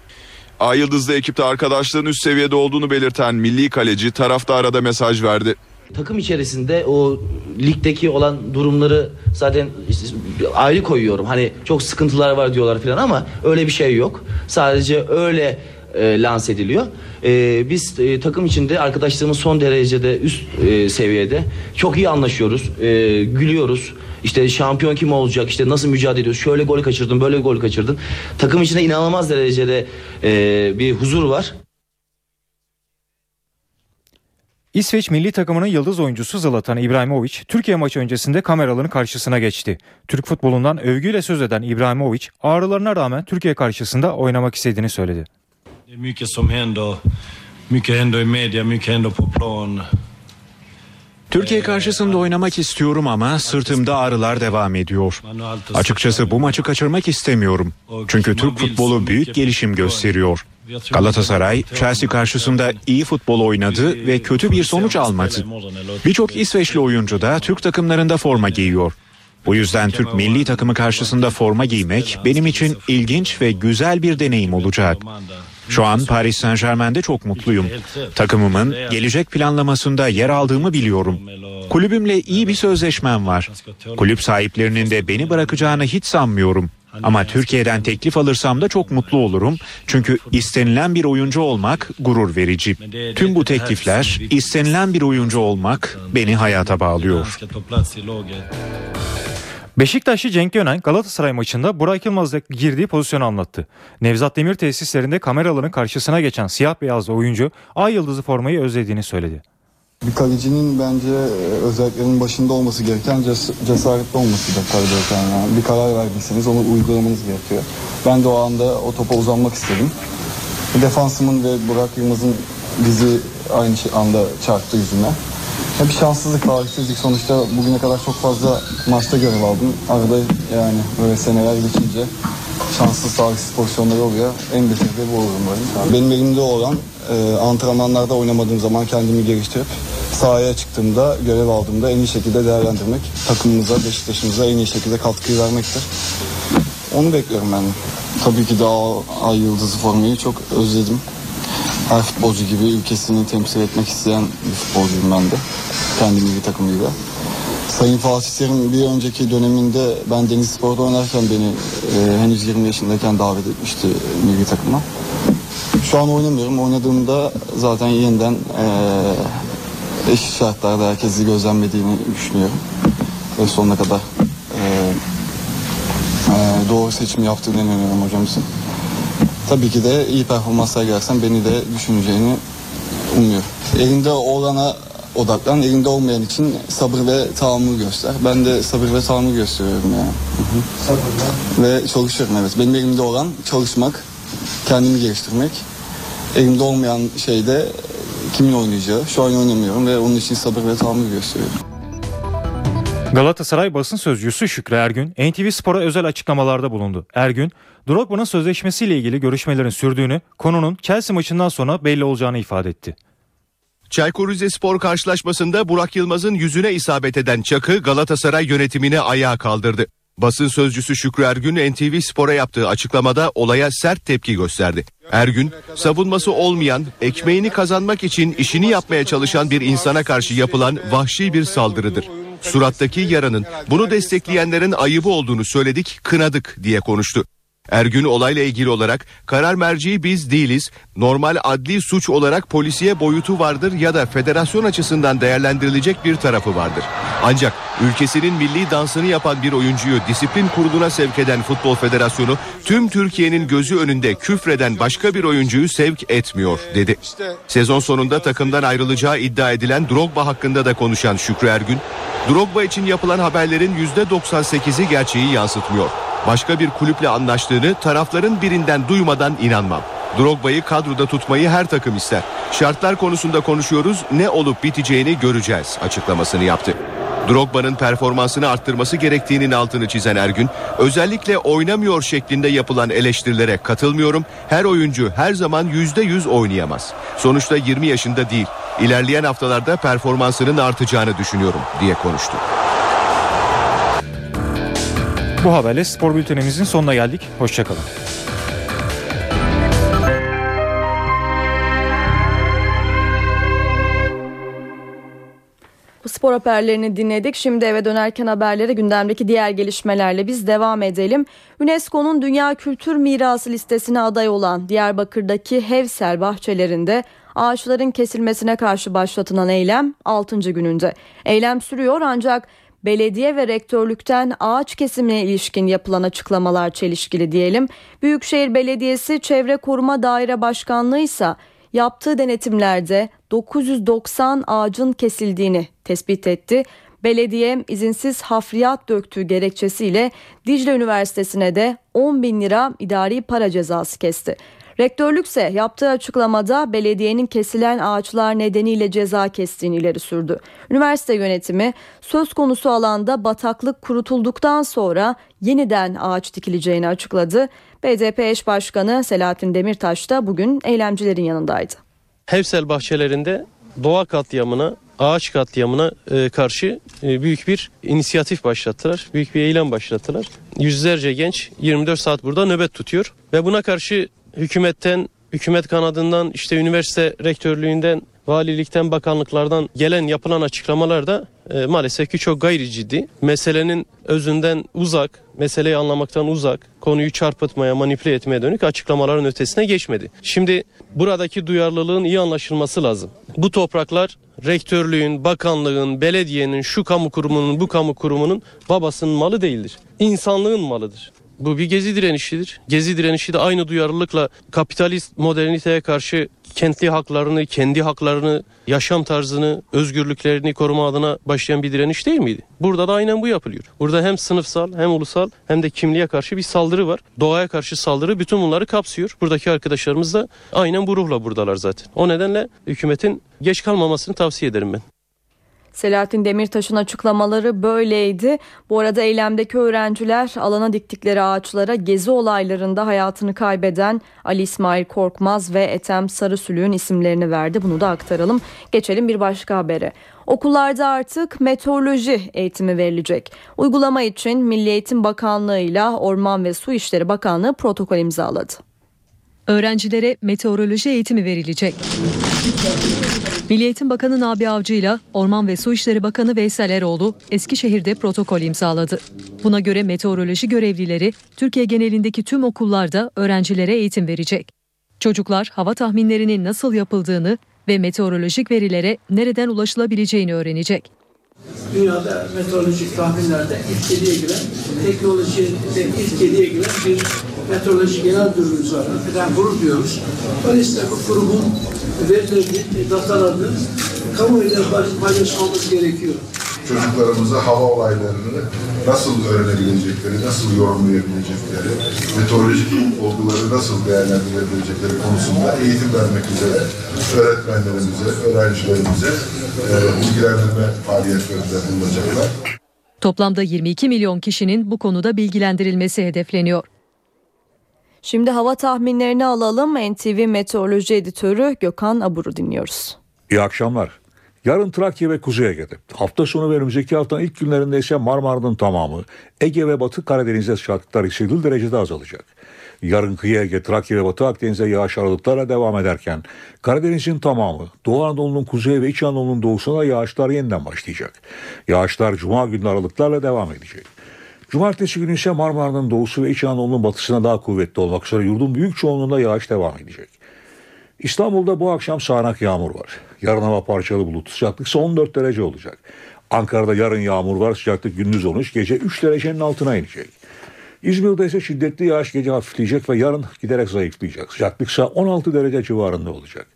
Ay Yıldızlı ekipte arkadaşların üst seviyede olduğunu belirten milli kaleci taraftara da mesaj verdi. Takım içerisinde o ligdeki olan durumları zaten ayrı koyuyorum. Hani çok sıkıntılar var diyorlar falan ama öyle bir şey yok. Sadece öyle e, lanse ediliyor. E, biz e, takım içinde arkadaşlarımız son derecede üst e, seviyede. Çok iyi anlaşıyoruz. E, gülüyoruz. İşte şampiyon kim olacak? İşte nasıl mücadele ediyoruz? Şöyle gol kaçırdın, böyle gol kaçırdın. Takım içinde inanılmaz derecede e, bir huzur var. İsveç milli takımının yıldız oyuncusu Zlatan İbrahimovic, Türkiye maçı öncesinde kameraların karşısına geçti. Türk futbolundan övgüyle söz eden İbrahimovic, ağrılarına rağmen Türkiye karşısında oynamak istediğini söyledi. Det är mycket som händer. Mycket händer i media, mycket händer på plan. Türkiye karşısında oynamak istiyorum ama sırtımda ağrılar devam ediyor. Açıkçası bu maçı kaçırmak istemiyorum. Çünkü Türk futbolu büyük gelişim gösteriyor. Galatasaray, Chelsea karşısında iyi futbol oynadı ve kötü bir sonuç almadı. Birçok İsveçli oyuncu da Türk takımlarında forma giyiyor. Bu yüzden Türk milli takımı karşısında forma giymek benim için ilginç ve güzel bir deneyim olacak. Şu an Paris Saint Germain'de çok mutluyum. Takımımın gelecek planlamasında yer aldığımı biliyorum. Kulübümle iyi bir sözleşmem var. Kulüp sahiplerinin de beni bırakacağını hiç sanmıyorum. Ama Türkiye'den teklif alırsam da çok mutlu olurum. Çünkü istenilen bir oyuncu olmak gurur verici. Tüm bu teklifler istenilen bir oyuncu olmak beni hayata bağlıyor. Beşiktaşlı Cenk Gönen Galatasaray maçında Burak Yılmaz'la girdiği pozisyonu anlattı. Nevzat Demir tesislerinde kameraların karşısına geçen siyah beyazlı oyuncu Ay Yıldızı formayı özlediğini söyledi. Bir kalecinin bence e, özelliklerinin başında olması gereken ces- cesaretli olması da kaydederken yani. Bir karar verdiyseniz onu uygulamanız gerekiyor. Ben de o anda o topa uzanmak istedim. Defansımın ve Burak Yılmaz'ın dizi aynı şey- anda çarptı yüzüme. Hep şanssızlık, talihsizlik. Sonuçta bugüne kadar çok fazla maçta görev aldım. Arada yani böyle seneler geçince şanssız, talihsiz pozisyonlar oluyor. En de bu olur umarım. Benim elimde olan e, antrenmanlarda oynamadığım zaman kendimi geliştirip sahaya çıktığımda, görev aldığımda en iyi şekilde değerlendirmek, takımımıza, Beşiktaş'ımıza en iyi şekilde katkıyı vermektir. Onu bekliyorum ben. Tabii ki daha ay yıldızı formayı çok özledim. Her futbolcu gibi ülkesini temsil etmek isteyen bir futbolcuyum ben de. Kendi milli takımıyla. Sayın Fatih bir önceki döneminde ben Deniz Spor'da oynarken beni e, henüz 20 yaşındayken davet etmişti milli takıma. Şu an oynamıyorum. Oynadığımda zaten yeniden e, eşit şartlarda herkesi gözlemlediğini düşünüyorum. Ve sonuna kadar e, e, doğru seçim yaptığını inanıyorum hocamızın. Tabii ki de iyi performanslar gelsen beni de düşüneceğini umuyorum. Elinde olana odaklan, elinde olmayan için sabır ve tahammül göster. Ben de sabır ve tahammül gösteriyorum yani. Hı hı. Ve çalışıyorum evet. Benim elimde olan çalışmak, kendimi geliştirmek. Elimde olmayan şey de kimin oynayacağı. Şu an oynamıyorum ve onun için sabır ve tahammül gösteriyorum. Galatasaray basın sözcüsü Şükrü Ergün, NTV Spor'a özel açıklamalarda bulundu. Ergün, Drogba'nın sözleşmesiyle ilgili görüşmelerin sürdüğünü, konunun Chelsea maçından sonra belli olacağını ifade etti. Çaykur Rizespor karşılaşmasında Burak Yılmaz'ın yüzüne isabet eden Çakı Galatasaray yönetimini ayağa kaldırdı. Basın sözcüsü Şükrü Ergün NTV Spor'a yaptığı açıklamada olaya sert tepki gösterdi. Ergün, savunması olmayan, ekmeğini kazanmak için işini yapmaya çalışan bir insana karşı yapılan vahşi bir saldırıdır. Surattaki yaranın bunu destekleyenlerin ayıbı olduğunu söyledik, kınadık diye konuştu. Ergün olayla ilgili olarak karar merciği biz değiliz. Normal adli suç olarak polisiye boyutu vardır ya da federasyon açısından değerlendirilecek bir tarafı vardır. Ancak ülkesinin milli dansını yapan bir oyuncuyu disiplin kuruluna sevk eden Futbol Federasyonu tüm Türkiye'nin gözü önünde küfreden başka bir oyuncuyu sevk etmiyor dedi. Sezon sonunda takımdan ayrılacağı iddia edilen Drogba hakkında da konuşan Şükrü Ergün, Drogba için yapılan haberlerin %98'i gerçeği yansıtmıyor. Başka bir kulüple anlaştığını tarafların birinden duymadan inanmam. Drogba'yı kadroda tutmayı her takım ister. Şartlar konusunda konuşuyoruz. Ne olup biteceğini göreceğiz açıklamasını yaptı. Drogba'nın performansını arttırması gerektiğinin altını çizen Ergün, özellikle oynamıyor şeklinde yapılan eleştirilere katılmıyorum. Her oyuncu her zaman %100 oynayamaz. Sonuçta 20 yaşında değil. İlerleyen haftalarda performansının artacağını düşünüyorum diye konuştu. Bu haberle spor bültenimizin sonuna geldik. Hoşçakalın. Spor haberlerini dinledik. Şimdi eve dönerken haberlere gündemdeki diğer gelişmelerle biz devam edelim. UNESCO'nun Dünya Kültür Mirası listesine aday olan Diyarbakır'daki Hevsel bahçelerinde ağaçların kesilmesine karşı başlatılan eylem 6. gününde. Eylem sürüyor ancak belediye ve rektörlükten ağaç kesimine ilişkin yapılan açıklamalar çelişkili diyelim. Büyükşehir Belediyesi Çevre Koruma Daire Başkanlığı ise yaptığı denetimlerde 990 ağacın kesildiğini tespit etti. Belediye izinsiz hafriyat döktüğü gerekçesiyle Dicle Üniversitesi'ne de 10 bin lira idari para cezası kesti. Rektörlükse yaptığı açıklamada belediyenin kesilen ağaçlar nedeniyle ceza kestiğini ileri sürdü. Üniversite yönetimi söz konusu alanda bataklık kurutulduktan sonra yeniden ağaç dikileceğini açıkladı. BDP eş başkanı Selahattin Demirtaş da bugün eylemcilerin yanındaydı. Hevsel bahçelerinde doğa katliamına, ağaç katliamına e, karşı e, büyük bir inisiyatif başlattılar. Büyük bir eylem başlattılar. Yüzlerce genç 24 saat burada nöbet tutuyor ve buna karşı hükümetten, hükümet kanadından, işte üniversite rektörlüğünden, valilikten, bakanlıklardan gelen yapılan açıklamalar da e, maalesef ki çok gayri ciddi. Meselenin özünden uzak, meseleyi anlamaktan uzak, konuyu çarpıtmaya, manipüle etmeye dönük açıklamaların ötesine geçmedi. Şimdi buradaki duyarlılığın iyi anlaşılması lazım. Bu topraklar rektörlüğün, bakanlığın, belediyenin, şu kamu kurumunun, bu kamu kurumunun babasının malı değildir. İnsanlığın malıdır. Bu bir gezi direnişidir. Gezi direnişi de aynı duyarlılıkla kapitalist moderniteye karşı kentli haklarını, kendi haklarını, yaşam tarzını, özgürlüklerini koruma adına başlayan bir direniş değil miydi? Burada da aynen bu yapılıyor. Burada hem sınıfsal hem ulusal hem de kimliğe karşı bir saldırı var. Doğaya karşı saldırı bütün bunları kapsıyor. Buradaki arkadaşlarımız da aynen bu ruhla buradalar zaten. O nedenle hükümetin geç kalmamasını tavsiye ederim ben. Selahattin Demirtaş'ın açıklamaları böyleydi. Bu arada eylemdeki öğrenciler alana diktikleri ağaçlara gezi olaylarında hayatını kaybeden Ali İsmail Korkmaz ve Etem Sarısülüğün isimlerini verdi. Bunu da aktaralım. Geçelim bir başka habere. Okullarda artık meteoroloji eğitimi verilecek. Uygulama için Milli Eğitim Bakanlığı ile Orman ve Su İşleri Bakanlığı protokol imzaladı. Öğrencilere meteoroloji eğitimi verilecek. Milli Eğitim Bakanı Nabi Avcı ile Orman ve Su İşleri Bakanı Veysel Eroğlu Eskişehir'de protokol imzaladı. Buna göre meteoroloji görevlileri Türkiye genelindeki tüm okullarda öğrencilere eğitim verecek. Çocuklar hava tahminlerinin nasıl yapıldığını ve meteorolojik verilere nereden ulaşılabileceğini öğrenecek. Dünyada meteorolojik tahminlerde ilk yediye giren, teknolojide ilk yediye giren bir meteoroloji genel müdürümüz var. Hakikaten gurur diyoruz. Dolayısıyla bu kurumun verilerini, datalarını kamuoyuyla paylaşmamız gerekiyor. Çocuklarımıza hava olaylarını nasıl öğrenebilecekleri, nasıl yorumlayabilecekleri, meteorolojik olguları nasıl değerlendirebilecekleri konusunda eğitim vermek üzere öğretmenlerimize, öğrencilerimize e, bilgilendirme faaliyetlerinde bulunacaklar. Toplamda 22 milyon kişinin bu konuda bilgilendirilmesi hedefleniyor. Şimdi hava tahminlerini alalım. NTV Meteoroloji Editörü Gökhan Abur'u dinliyoruz. İyi akşamlar. Yarın Trakya ve Kuzey Ege'de. Hafta sonu ve önümüzdeki haftanın ilk günlerinde ise Marmara'nın tamamı, Ege ve Batı Karadeniz'de sıcaklıklar hissedil derecede azalacak. Yarın kıyı Ege, Trakya ve Batı Akdeniz'de yağış aralıklarla devam ederken Karadeniz'in tamamı, Doğu Anadolu'nun kuzey ve İç Anadolu'nun doğusuna yağışlar yeniden başlayacak. Yağışlar Cuma günü aralıklarla devam edecek. Cumartesi günü ise Marmara'nın doğusu ve İç Anadolu'nun batısına daha kuvvetli olmak üzere yurdun büyük çoğunluğunda yağış devam edecek. İstanbul'da bu akşam sağanak yağmur var. Yarın hava parçalı bulut. Sıcaklık ise 14 derece olacak. Ankara'da yarın yağmur var. Sıcaklık gündüz 13, gece 3 derecenin altına inecek. İzmir'de ise şiddetli yağış gece hafifleyecek ve yarın giderek zayıflayacak. Sıcaklık ise 16 derece civarında olacak.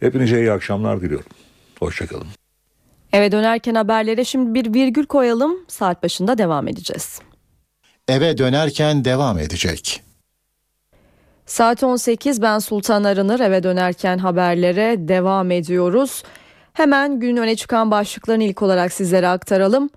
Hepinize iyi akşamlar diliyorum. Hoşçakalın. Eve dönerken haberlere şimdi bir virgül koyalım. Saat başında devam edeceğiz. Eve dönerken devam edecek. Saat 18 ben Sultan Arınır eve dönerken haberlere devam ediyoruz. Hemen gün öne çıkan başlıklarını ilk olarak sizlere aktaralım.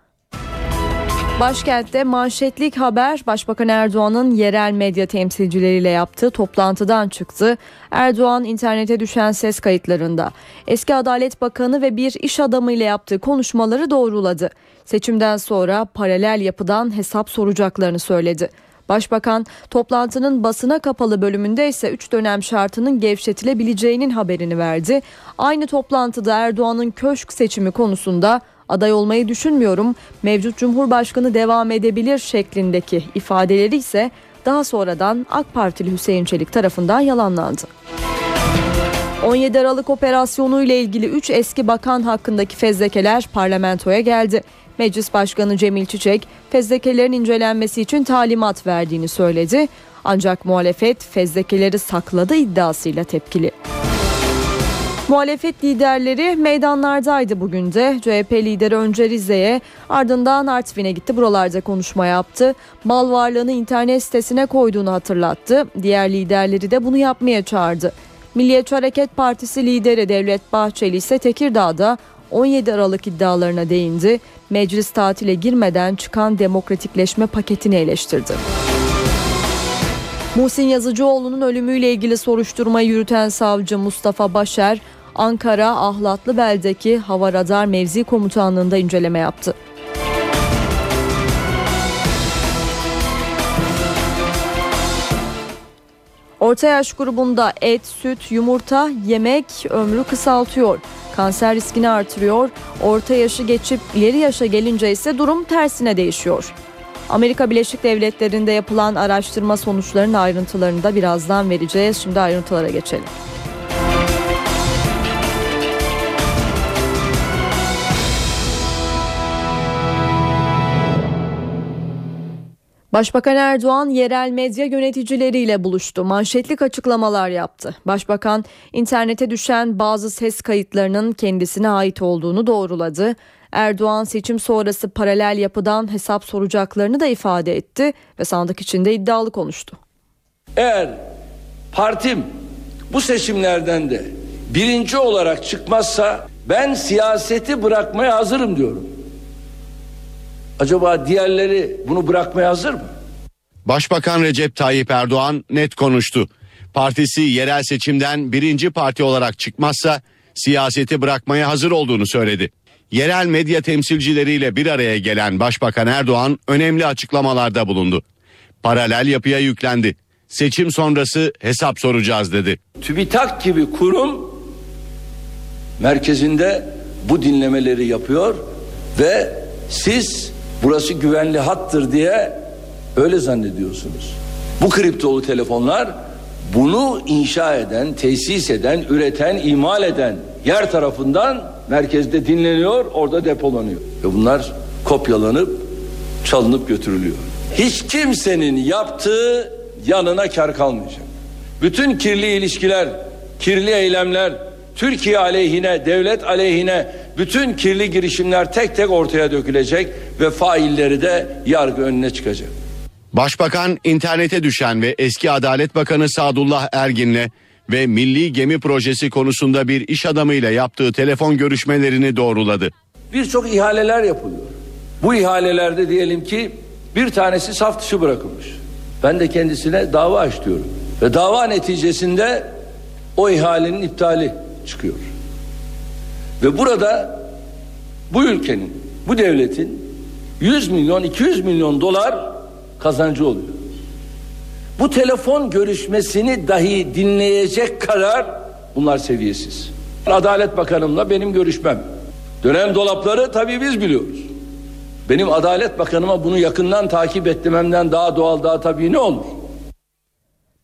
Başkentte manşetlik haber Başbakan Erdoğan'ın yerel medya temsilcileriyle yaptığı toplantıdan çıktı. Erdoğan internete düşen ses kayıtlarında eski Adalet Bakanı ve bir iş adamı ile yaptığı konuşmaları doğruladı. Seçimden sonra paralel yapıdan hesap soracaklarını söyledi. Başbakan toplantının basına kapalı bölümünde ise 3 dönem şartının gevşetilebileceğinin haberini verdi. Aynı toplantıda Erdoğan'ın köşk seçimi konusunda aday olmayı düşünmüyorum. Mevcut Cumhurbaşkanı devam edebilir şeklindeki ifadeleri ise daha sonradan AK Partili Hüseyin Çelik tarafından yalanlandı. 17 Aralık operasyonu ile ilgili 3 eski bakan hakkındaki fezlekeler parlamentoya geldi. Meclis Başkanı Cemil Çiçek fezlekelerin incelenmesi için talimat verdiğini söyledi. Ancak muhalefet fezlekeleri sakladı iddiasıyla tepkili. Muhalefet liderleri meydanlardaydı bugün de. CHP lideri önce Rize'ye ardından Artvin'e gitti. Buralarda konuşma yaptı. Mal varlığını internet sitesine koyduğunu hatırlattı. Diğer liderleri de bunu yapmaya çağırdı. Milliyetçi Hareket Partisi lideri Devlet Bahçeli ise Tekirdağ'da 17 Aralık iddialarına değindi. Meclis tatile girmeden çıkan demokratikleşme paketini eleştirdi. Muhsin Yazıcıoğlu'nun ölümüyle ilgili soruşturmayı yürüten savcı Mustafa Başer, Ankara Ahlatlıbel'deki Hava Radar Mevzi Komutanlığı'nda inceleme yaptı. Orta yaş grubunda et, süt, yumurta, yemek ömrü kısaltıyor. Kanser riskini artırıyor. Orta yaşı geçip ileri yaşa gelince ise durum tersine değişiyor. Amerika Birleşik Devletleri'nde yapılan araştırma sonuçlarının ayrıntılarını da birazdan vereceğiz. Şimdi ayrıntılara geçelim. Başbakan Erdoğan yerel medya yöneticileriyle buluştu. Manşetlik açıklamalar yaptı. Başbakan internete düşen bazı ses kayıtlarının kendisine ait olduğunu doğruladı. Erdoğan seçim sonrası paralel yapıdan hesap soracaklarını da ifade etti ve sandık içinde iddialı konuştu. Eğer partim bu seçimlerden de birinci olarak çıkmazsa ben siyaseti bırakmaya hazırım diyorum. Acaba diğerleri bunu bırakmaya hazır mı? Başbakan Recep Tayyip Erdoğan net konuştu. Partisi yerel seçimden birinci parti olarak çıkmazsa siyaseti bırakmaya hazır olduğunu söyledi. Yerel medya temsilcileriyle bir araya gelen Başbakan Erdoğan önemli açıklamalarda bulundu. Paralel yapıya yüklendi. Seçim sonrası hesap soracağız dedi. TÜBİTAK gibi kurum merkezinde bu dinlemeleri yapıyor ve siz burası güvenli hattır diye öyle zannediyorsunuz. Bu kriptolu telefonlar bunu inşa eden, tesis eden, üreten, imal eden yer tarafından merkezde dinleniyor, orada depolanıyor. Ve bunlar kopyalanıp çalınıp götürülüyor. Hiç kimsenin yaptığı yanına kar kalmayacak. Bütün kirli ilişkiler, kirli eylemler, Türkiye aleyhine, devlet aleyhine bütün kirli girişimler tek tek ortaya dökülecek ve failleri de yargı önüne çıkacak. Başbakan internete düşen ve eski Adalet Bakanı Sadullah Ergin'le ve Milli Gemi Projesi konusunda bir iş adamıyla yaptığı telefon görüşmelerini doğruladı. Birçok ihaleler yapılıyor. Bu ihalelerde diyelim ki bir tanesi saf dışı bırakılmış. Ben de kendisine dava aç diyorum. Ve dava neticesinde o ihalenin iptali çıkıyor. Ve burada bu ülkenin, bu devletin 100 milyon, 200 milyon dolar kazancı oluyor. Bu telefon görüşmesini dahi dinleyecek kadar bunlar seviyesiz. Adalet Bakanımla benim görüşmem. Dönem dolapları tabii biz biliyoruz. Benim Adalet Bakanıma bunu yakından takip etmemden daha doğal daha tabii ne olur?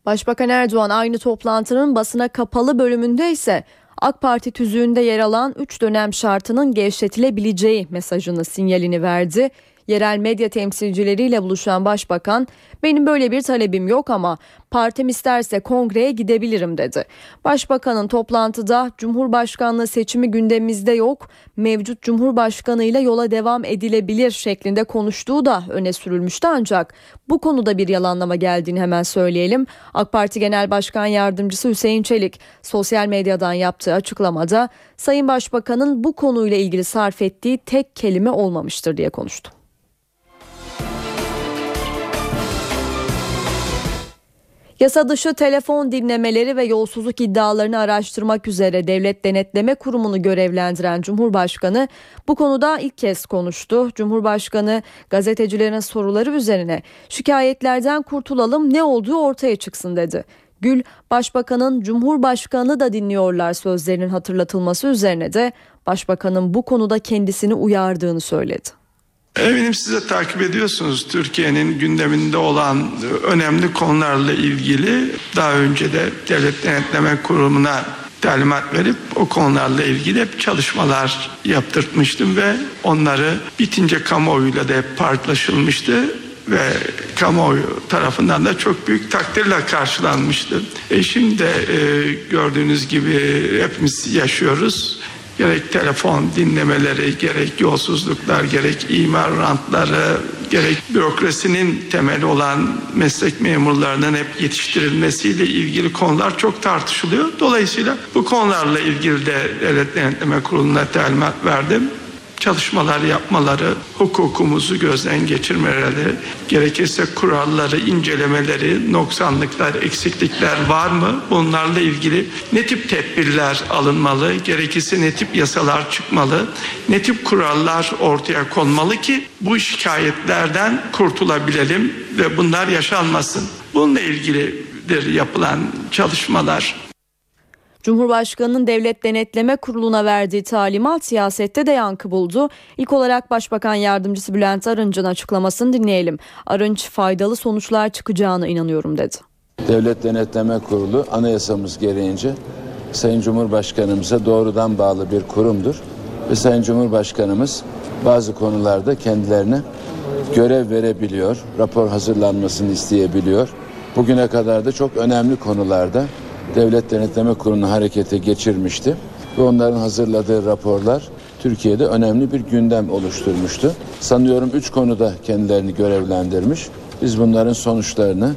Başbakan Erdoğan aynı toplantının basına kapalı bölümünde ise AK Parti tüzüğünde yer alan 3 dönem şartının gevşetilebileceği mesajını sinyalini verdi. Yerel medya temsilcileriyle buluşan başbakan benim böyle bir talebim yok ama partim isterse kongreye gidebilirim dedi. Başbakanın toplantıda Cumhurbaşkanlığı seçimi gündemimizde yok, mevcut Cumhurbaşkanı ile yola devam edilebilir şeklinde konuştuğu da öne sürülmüştü ancak bu konuda bir yalanlama geldiğini hemen söyleyelim. AK Parti Genel Başkan Yardımcısı Hüseyin Çelik sosyal medyadan yaptığı açıklamada Sayın Başbakanın bu konuyla ilgili sarf ettiği tek kelime olmamıştır diye konuştu. Yasa dışı telefon dinlemeleri ve yolsuzluk iddialarını araştırmak üzere Devlet Denetleme Kurumu'nu görevlendiren Cumhurbaşkanı bu konuda ilk kez konuştu. Cumhurbaşkanı gazetecilerin soruları üzerine şikayetlerden kurtulalım ne olduğu ortaya çıksın dedi. Gül, Başbakanın Cumhurbaşkanı da dinliyorlar sözlerinin hatırlatılması üzerine de Başbakanın bu konuda kendisini uyardığını söyledi. Eminim siz de takip ediyorsunuz Türkiye'nin gündeminde olan önemli konularla ilgili daha önce de Devlet Denetleme Kurumu'na talimat verip o konularla ilgili hep çalışmalar yaptırtmıştım ve onları bitince kamuoyuyla da hep paylaşılmıştı ve kamuoyu tarafından da çok büyük takdirle karşılanmıştı. E şimdi de e, gördüğünüz gibi hepimiz yaşıyoruz gerek telefon dinlemeleri, gerek yolsuzluklar, gerek imar rantları, gerek bürokrasinin temeli olan meslek memurlarının hep yetiştirilmesiyle ilgili konular çok tartışılıyor. Dolayısıyla bu konularla ilgili de Devlet Denetleme Kurulu'na talimat verdim çalışmalar yapmaları, hukukumuzu gözden geçirmeleri, gerekirse kuralları incelemeleri, noksanlıklar, eksiklikler var mı? Bunlarla ilgili ne tip tedbirler alınmalı, gerekirse ne tip yasalar çıkmalı, ne tip kurallar ortaya konmalı ki bu şikayetlerden kurtulabilelim ve bunlar yaşanmasın. Bununla ilgilidir yapılan çalışmalar. Cumhurbaşkanının Devlet Denetleme Kurulu'na verdiği talimat siyasette de yankı buldu. İlk olarak Başbakan Yardımcısı Bülent Arınç'ın açıklamasını dinleyelim. Arınç faydalı sonuçlar çıkacağına inanıyorum dedi. Devlet Denetleme Kurulu anayasamız gereğince Sayın Cumhurbaşkanımıza doğrudan bağlı bir kurumdur. Ve Sayın Cumhurbaşkanımız bazı konularda kendilerine görev verebiliyor, rapor hazırlanmasını isteyebiliyor. Bugüne kadar da çok önemli konularda Devlet Denetleme Kurulu'nu harekete geçirmişti. Ve onların hazırladığı raporlar Türkiye'de önemli bir gündem oluşturmuştu. Sanıyorum üç konuda kendilerini görevlendirmiş. Biz bunların sonuçlarını,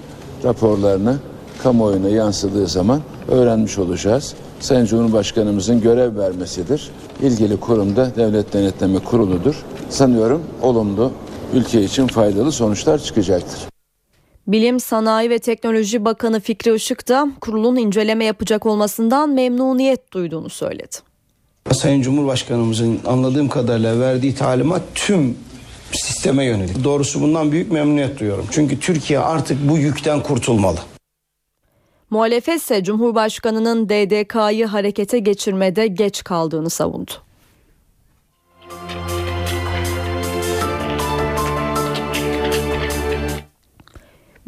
raporlarını kamuoyuna yansıdığı zaman öğrenmiş olacağız. Sayın Cumhurbaşkanımızın görev vermesidir. İlgili kurumda Devlet Denetleme Kurulu'dur. Sanıyorum olumlu, ülke için faydalı sonuçlar çıkacaktır. Bilim, Sanayi ve Teknoloji Bakanı Fikri Işık da kurulun inceleme yapacak olmasından memnuniyet duyduğunu söyledi. Sayın Cumhurbaşkanımızın anladığım kadarıyla verdiği talimat tüm sisteme yönelik. Doğrusu bundan büyük memnuniyet duyuyorum. Çünkü Türkiye artık bu yükten kurtulmalı. Muhalefet ise Cumhurbaşkanı'nın DDK'yı harekete geçirmede geç kaldığını savundu.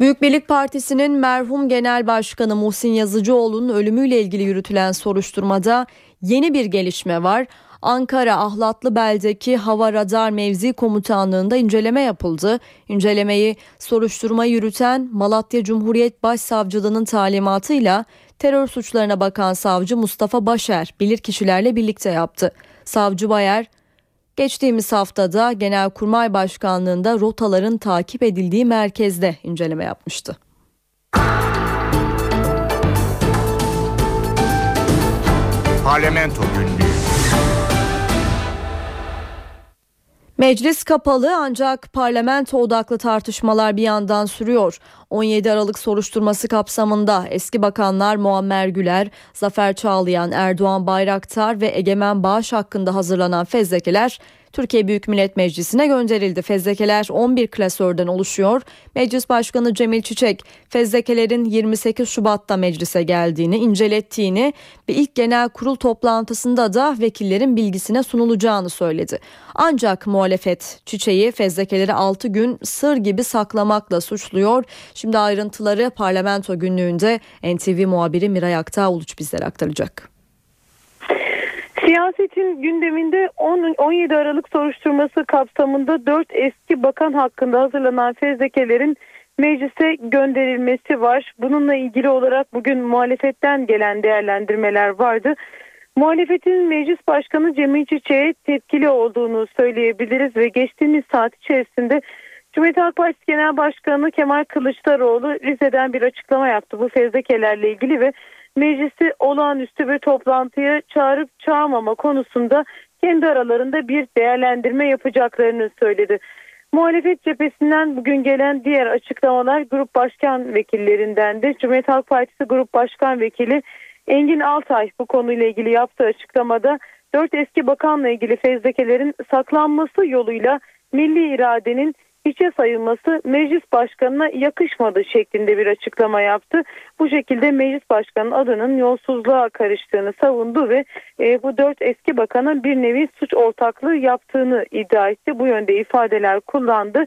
Büyük Birlik Partisi'nin merhum Genel Başkanı Muhsin Yazıcıoğlu'nun ölümüyle ilgili yürütülen soruşturmada yeni bir gelişme var. Ankara Ahlatlı Bel'deki Hava Radar Mevzi Komutanlığı'nda inceleme yapıldı. İncelemeyi soruşturma yürüten Malatya Cumhuriyet Başsavcılığı'nın talimatıyla terör suçlarına bakan savcı Mustafa Başer bilirkişilerle birlikte yaptı. Savcı Bayer Geçtiğimiz haftada Genelkurmay Başkanlığı'nda rotaların takip edildiği merkezde inceleme yapmıştı. Parlamento günlüğü. Meclis kapalı ancak parlamento odaklı tartışmalar bir yandan sürüyor. 17 Aralık soruşturması kapsamında eski bakanlar Muammer Güler, Zafer Çağlayan, Erdoğan Bayraktar ve Egemen Bağış hakkında hazırlanan fezlekeler Türkiye Büyük Millet Meclisi'ne gönderildi. Fezlekeler 11 klasörden oluşuyor. Meclis Başkanı Cemil Çiçek fezlekelerin 28 Şubat'ta meclise geldiğini, incelettiğini ve ilk genel kurul toplantısında da vekillerin bilgisine sunulacağını söyledi. Ancak muhalefet Çiçek'i fezlekeleri 6 gün sır gibi saklamakla suçluyor. Şimdi ayrıntıları parlamento günlüğünde NTV muhabiri Miray Aktağ Uluç bizlere aktaracak. Siyasetin gündeminde 10, 17 Aralık soruşturması kapsamında 4 eski bakan hakkında hazırlanan fezlekelerin meclise gönderilmesi var. Bununla ilgili olarak bugün muhalefetten gelen değerlendirmeler vardı. Muhalefetin meclis başkanı Cemil Çiçek'e tepkili olduğunu söyleyebiliriz ve geçtiğimiz saat içerisinde Cumhuriyet Halk Partisi Genel Başkanı Kemal Kılıçdaroğlu Rize'den bir açıklama yaptı bu fezlekelerle ilgili ve meclisi olağanüstü bir toplantıya çağırıp çağırmama konusunda kendi aralarında bir değerlendirme yapacaklarını söyledi. Muhalefet cephesinden bugün gelen diğer açıklamalar grup başkan vekillerinden de Cumhuriyet Halk Partisi Grup Başkan Vekili Engin Altay bu konuyla ilgili yaptığı açıklamada dört eski bakanla ilgili fezlekelerin saklanması yoluyla milli iradenin hiçe sayılması meclis başkanına yakışmadı şeklinde bir açıklama yaptı. Bu şekilde meclis başkanının adının yolsuzluğa karıştığını savundu ve e, bu dört eski bakanın bir nevi suç ortaklığı yaptığını iddia etti. Bu yönde ifadeler kullandı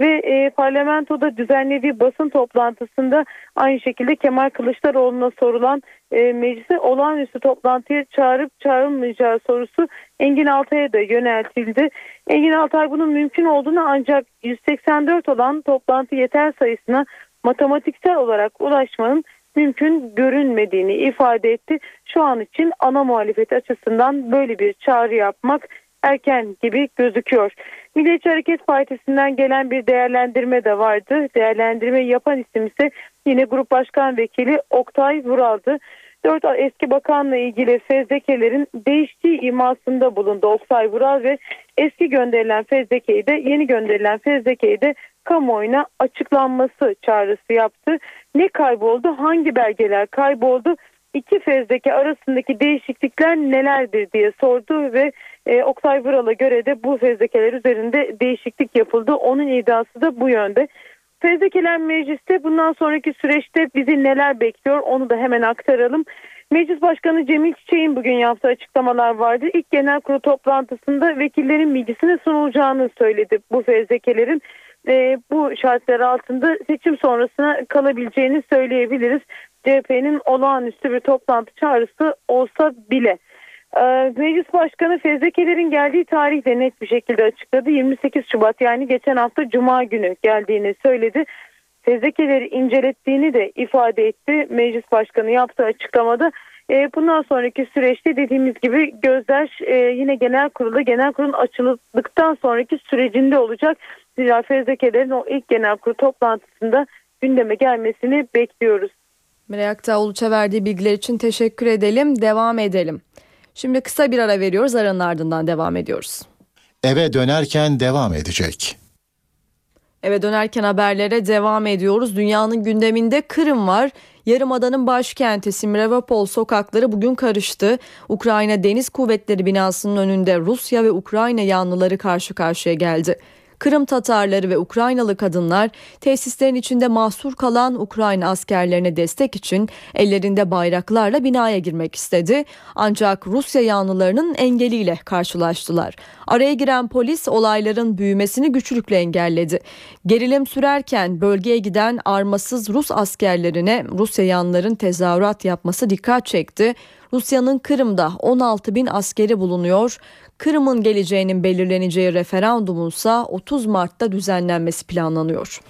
ve e, parlamentoda düzenlediği basın toplantısında aynı şekilde Kemal Kılıçdaroğlu'na sorulan e, meclise olağanüstü toplantıya çağırıp çağrılmayacağı sorusu Engin Altay'a da yöneltildi. Engin Altay bunun mümkün olduğunu ancak 184 olan toplantı yeter sayısına matematiksel olarak ulaşmanın mümkün görünmediğini ifade etti. Şu an için ana muhalefet açısından böyle bir çağrı yapmak erken gibi gözüküyor. Milliyetçi Hareket Partisi'nden gelen bir değerlendirme de vardı. Değerlendirme yapan isim ise yine Grup Başkan Vekili Oktay Vural'dı. Dört eski bakanla ilgili fezlekelerin değiştiği imasında bulundu Oktay Vural ve eski gönderilen fezlekeyi de yeni gönderilen fezlekeyi de kamuoyuna açıklanması çağrısı yaptı. Ne kayboldu? Hangi belgeler kayboldu? İki fezleke arasındaki değişiklikler nelerdir diye sordu ve e, Oktay Vural'a göre de bu fezlekeler üzerinde değişiklik yapıldı. Onun iddiası da bu yönde. Fezlekeler mecliste bundan sonraki süreçte bizi neler bekliyor onu da hemen aktaralım. Meclis Başkanı Cemil Çiçek'in bugün yaptığı açıklamalar vardı. İlk genel kurulu toplantısında vekillerin bilgisine sunulacağını söyledi bu fezlekelerin. E, bu şartlar altında seçim sonrasına kalabileceğini söyleyebiliriz. CHP'nin olağanüstü bir toplantı çağrısı olsa bile. Ee, Meclis Başkanı fezlekelerin geldiği tarih de net bir şekilde açıkladı. 28 Şubat yani geçen hafta Cuma günü geldiğini söyledi. Fezlekeleri incelettiğini de ifade etti. Meclis Başkanı yaptığı açıklamada. Ee, bundan sonraki süreçte dediğimiz gibi gözler e, yine genel kurulda genel kurulun açıldıktan sonraki sürecinde olacak. Zira fezlekelerin o ilk genel kurul toplantısında gündeme gelmesini bekliyoruz. Miray Aktağ verdiği bilgiler için teşekkür edelim. Devam edelim. Şimdi kısa bir ara veriyoruz. Aranın ardından devam ediyoruz. Eve dönerken devam edecek. Eve dönerken haberlere devam ediyoruz. Dünyanın gündeminde Kırım var. Yarımada'nın başkenti Simferopol sokakları bugün karıştı. Ukrayna Deniz Kuvvetleri binasının önünde Rusya ve Ukrayna yanlıları karşı karşıya geldi. Kırım Tatarları ve Ukraynalı kadınlar tesislerin içinde mahsur kalan Ukrayna askerlerine destek için ellerinde bayraklarla binaya girmek istedi. Ancak Rusya yanlılarının engeliyle karşılaştılar. Araya giren polis olayların büyümesini güçlükle engelledi. Gerilim sürerken bölgeye giden armasız Rus askerlerine Rusya yanlıların tezahürat yapması dikkat çekti. Rusya'nın Kırım'da 16 bin askeri bulunuyor. Kırım'ın geleceğinin belirleneceği referandumunsa 30 Mart'ta düzenlenmesi planlanıyor.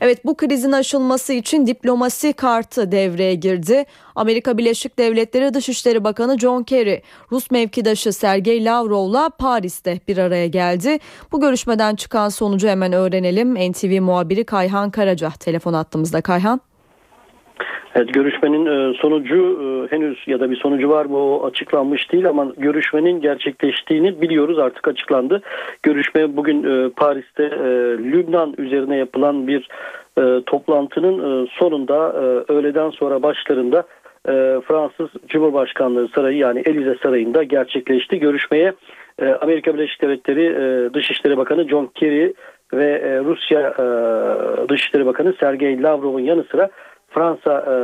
Evet bu krizin aşılması için diplomasi kartı devreye girdi. Amerika Birleşik Devletleri Dışişleri Bakanı John Kerry, Rus mevkidaşı Sergey Lavrov'la Paris'te bir araya geldi. Bu görüşmeden çıkan sonucu hemen öğrenelim. NTV muhabiri Kayhan Karaca telefon attığımızda Kayhan. Evet görüşmenin e, sonucu e, henüz ya da bir sonucu var mı o açıklanmış değil ama görüşmenin gerçekleştiğini biliyoruz artık açıklandı. Görüşme bugün e, Paris'te Lübnan üzerine yapılan bir toplantının sonunda öğleden sonra başlarında Fransız Cumhurbaşkanlığı Sarayı yani Elize Sarayı'nda gerçekleşti. Görüşmeye Amerika Birleşik Devletleri Dışişleri Bakanı John Kerry ve Rusya Dışişleri Bakanı Sergey Lavrov'un yanı sıra Fransa e,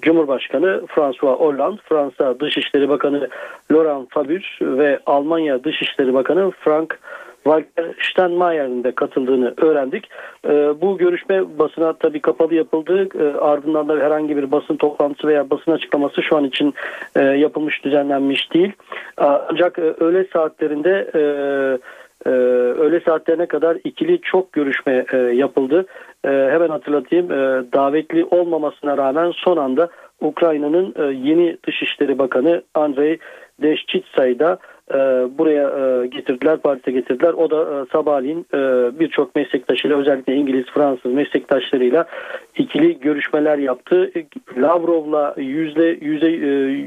Cumhurbaşkanı François Hollande, Fransa Dışişleri Bakanı Laurent Fabius ve Almanya Dışişleri Bakanı Frank Walter Steinmeier'in de katıldığını öğrendik. E, bu görüşme basına tabii kapalı yapıldı. E, ardından da herhangi bir basın toplantısı veya basın açıklaması şu an için e, yapılmış, düzenlenmiş değil. Ancak e, öğle saatlerinde e, e, öğle saatlerine kadar ikili çok görüşme e, yapıldı. E, hemen hatırlatayım e, davetli olmamasına rağmen son anda Ukrayna'nın e, yeni Dışişleri Bakanı Andrei Deşçitsa'yı da e, buraya e, getirdiler, partide getirdiler. O da e, sabahleyin birçok meslektaşıyla özellikle İngiliz, Fransız meslektaşlarıyla ikili görüşmeler yaptı. Lavrov'la yüzle yüze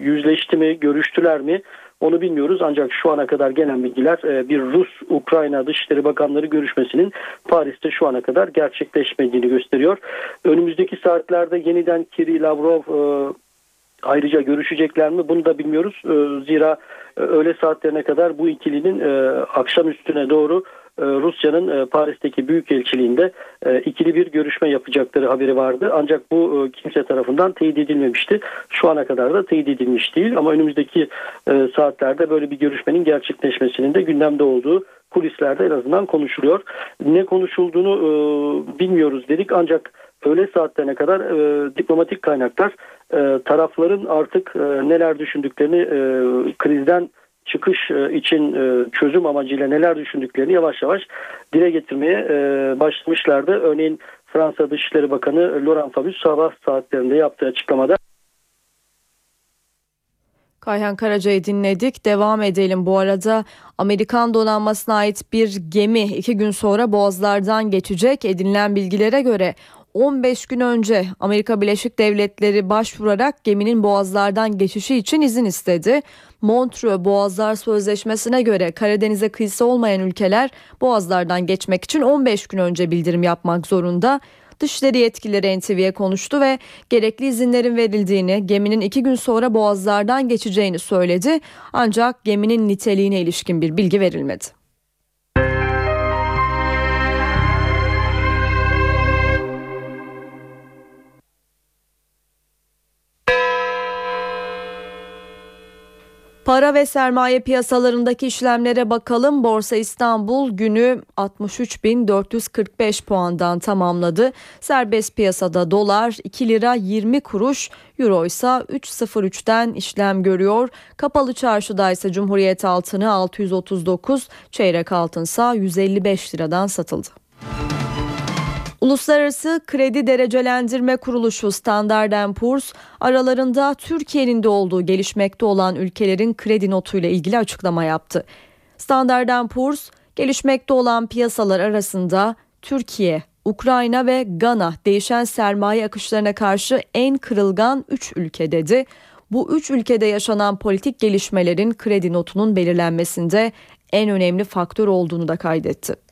yüzleşti mi, görüştüler mi? Onu bilmiyoruz. Ancak şu ana kadar gelen bilgiler e, bir Rus-Ukrayna Dışişleri Bakanları görüşmesinin Paris'te şu ana kadar gerçekleşmediğini gösteriyor. Önümüzdeki saatlerde yeniden Kirill Lavrov e, ayrıca görüşecekler mi bunu da bilmiyoruz. E, Zira öğle saatlerine kadar bu ikilinin akşam üstüne doğru Rusya'nın e, Paris'teki büyükelçiliğinde e, ikili bir görüşme yapacakları haberi vardı. Ancak bu e, kimse tarafından teyit edilmemişti. Şu ana kadar da teyit edilmiş değil ama önümüzdeki e, saatlerde böyle bir görüşmenin gerçekleşmesinin de gündemde olduğu kulislerde en azından konuşuluyor. Ne konuşulduğunu e, bilmiyoruz dedik ancak öğle saatlerine kadar e, diplomatik kaynaklar e, tarafların artık e, neler düşündüklerini e, krizden çıkış e, için e, çözüm amacıyla neler düşündüklerini yavaş yavaş dile getirmeye e, başlamışlardı. Örneğin Fransa Dışişleri Bakanı Laurent Fabius sabah saatlerinde yaptığı açıklamada Kayhan Karaca'yı dinledik. Devam edelim. Bu arada Amerikan donanmasına ait bir gemi iki gün sonra boğazlardan geçecek. Edinilen bilgilere göre 15 gün önce Amerika Birleşik Devletleri başvurarak geminin boğazlardan geçişi için izin istedi. Montreux Boğazlar Sözleşmesi'ne göre Karadeniz'e kıyısı olmayan ülkeler boğazlardan geçmek için 15 gün önce bildirim yapmak zorunda. Dışişleri yetkilileri NTV'ye konuştu ve gerekli izinlerin verildiğini, geminin iki gün sonra boğazlardan geçeceğini söyledi. Ancak geminin niteliğine ilişkin bir bilgi verilmedi. Para ve sermaye piyasalarındaki işlemlere bakalım. Borsa İstanbul günü 63.445 puandan tamamladı. Serbest piyasada dolar 2 lira 20 kuruş, euro ise 3.03'ten işlem görüyor. Kapalı çarşıda ise Cumhuriyet altını 639, çeyrek altınsa 155 liradan satıldı. Uluslararası Kredi Derecelendirme Kuruluşu Standard Poor's aralarında Türkiye'nin de olduğu gelişmekte olan ülkelerin kredi notuyla ilgili açıklama yaptı. Standard Poor's gelişmekte olan piyasalar arasında Türkiye, Ukrayna ve Gana değişen sermaye akışlarına karşı en kırılgan 3 ülke dedi. Bu 3 ülkede yaşanan politik gelişmelerin kredi notunun belirlenmesinde en önemli faktör olduğunu da kaydetti.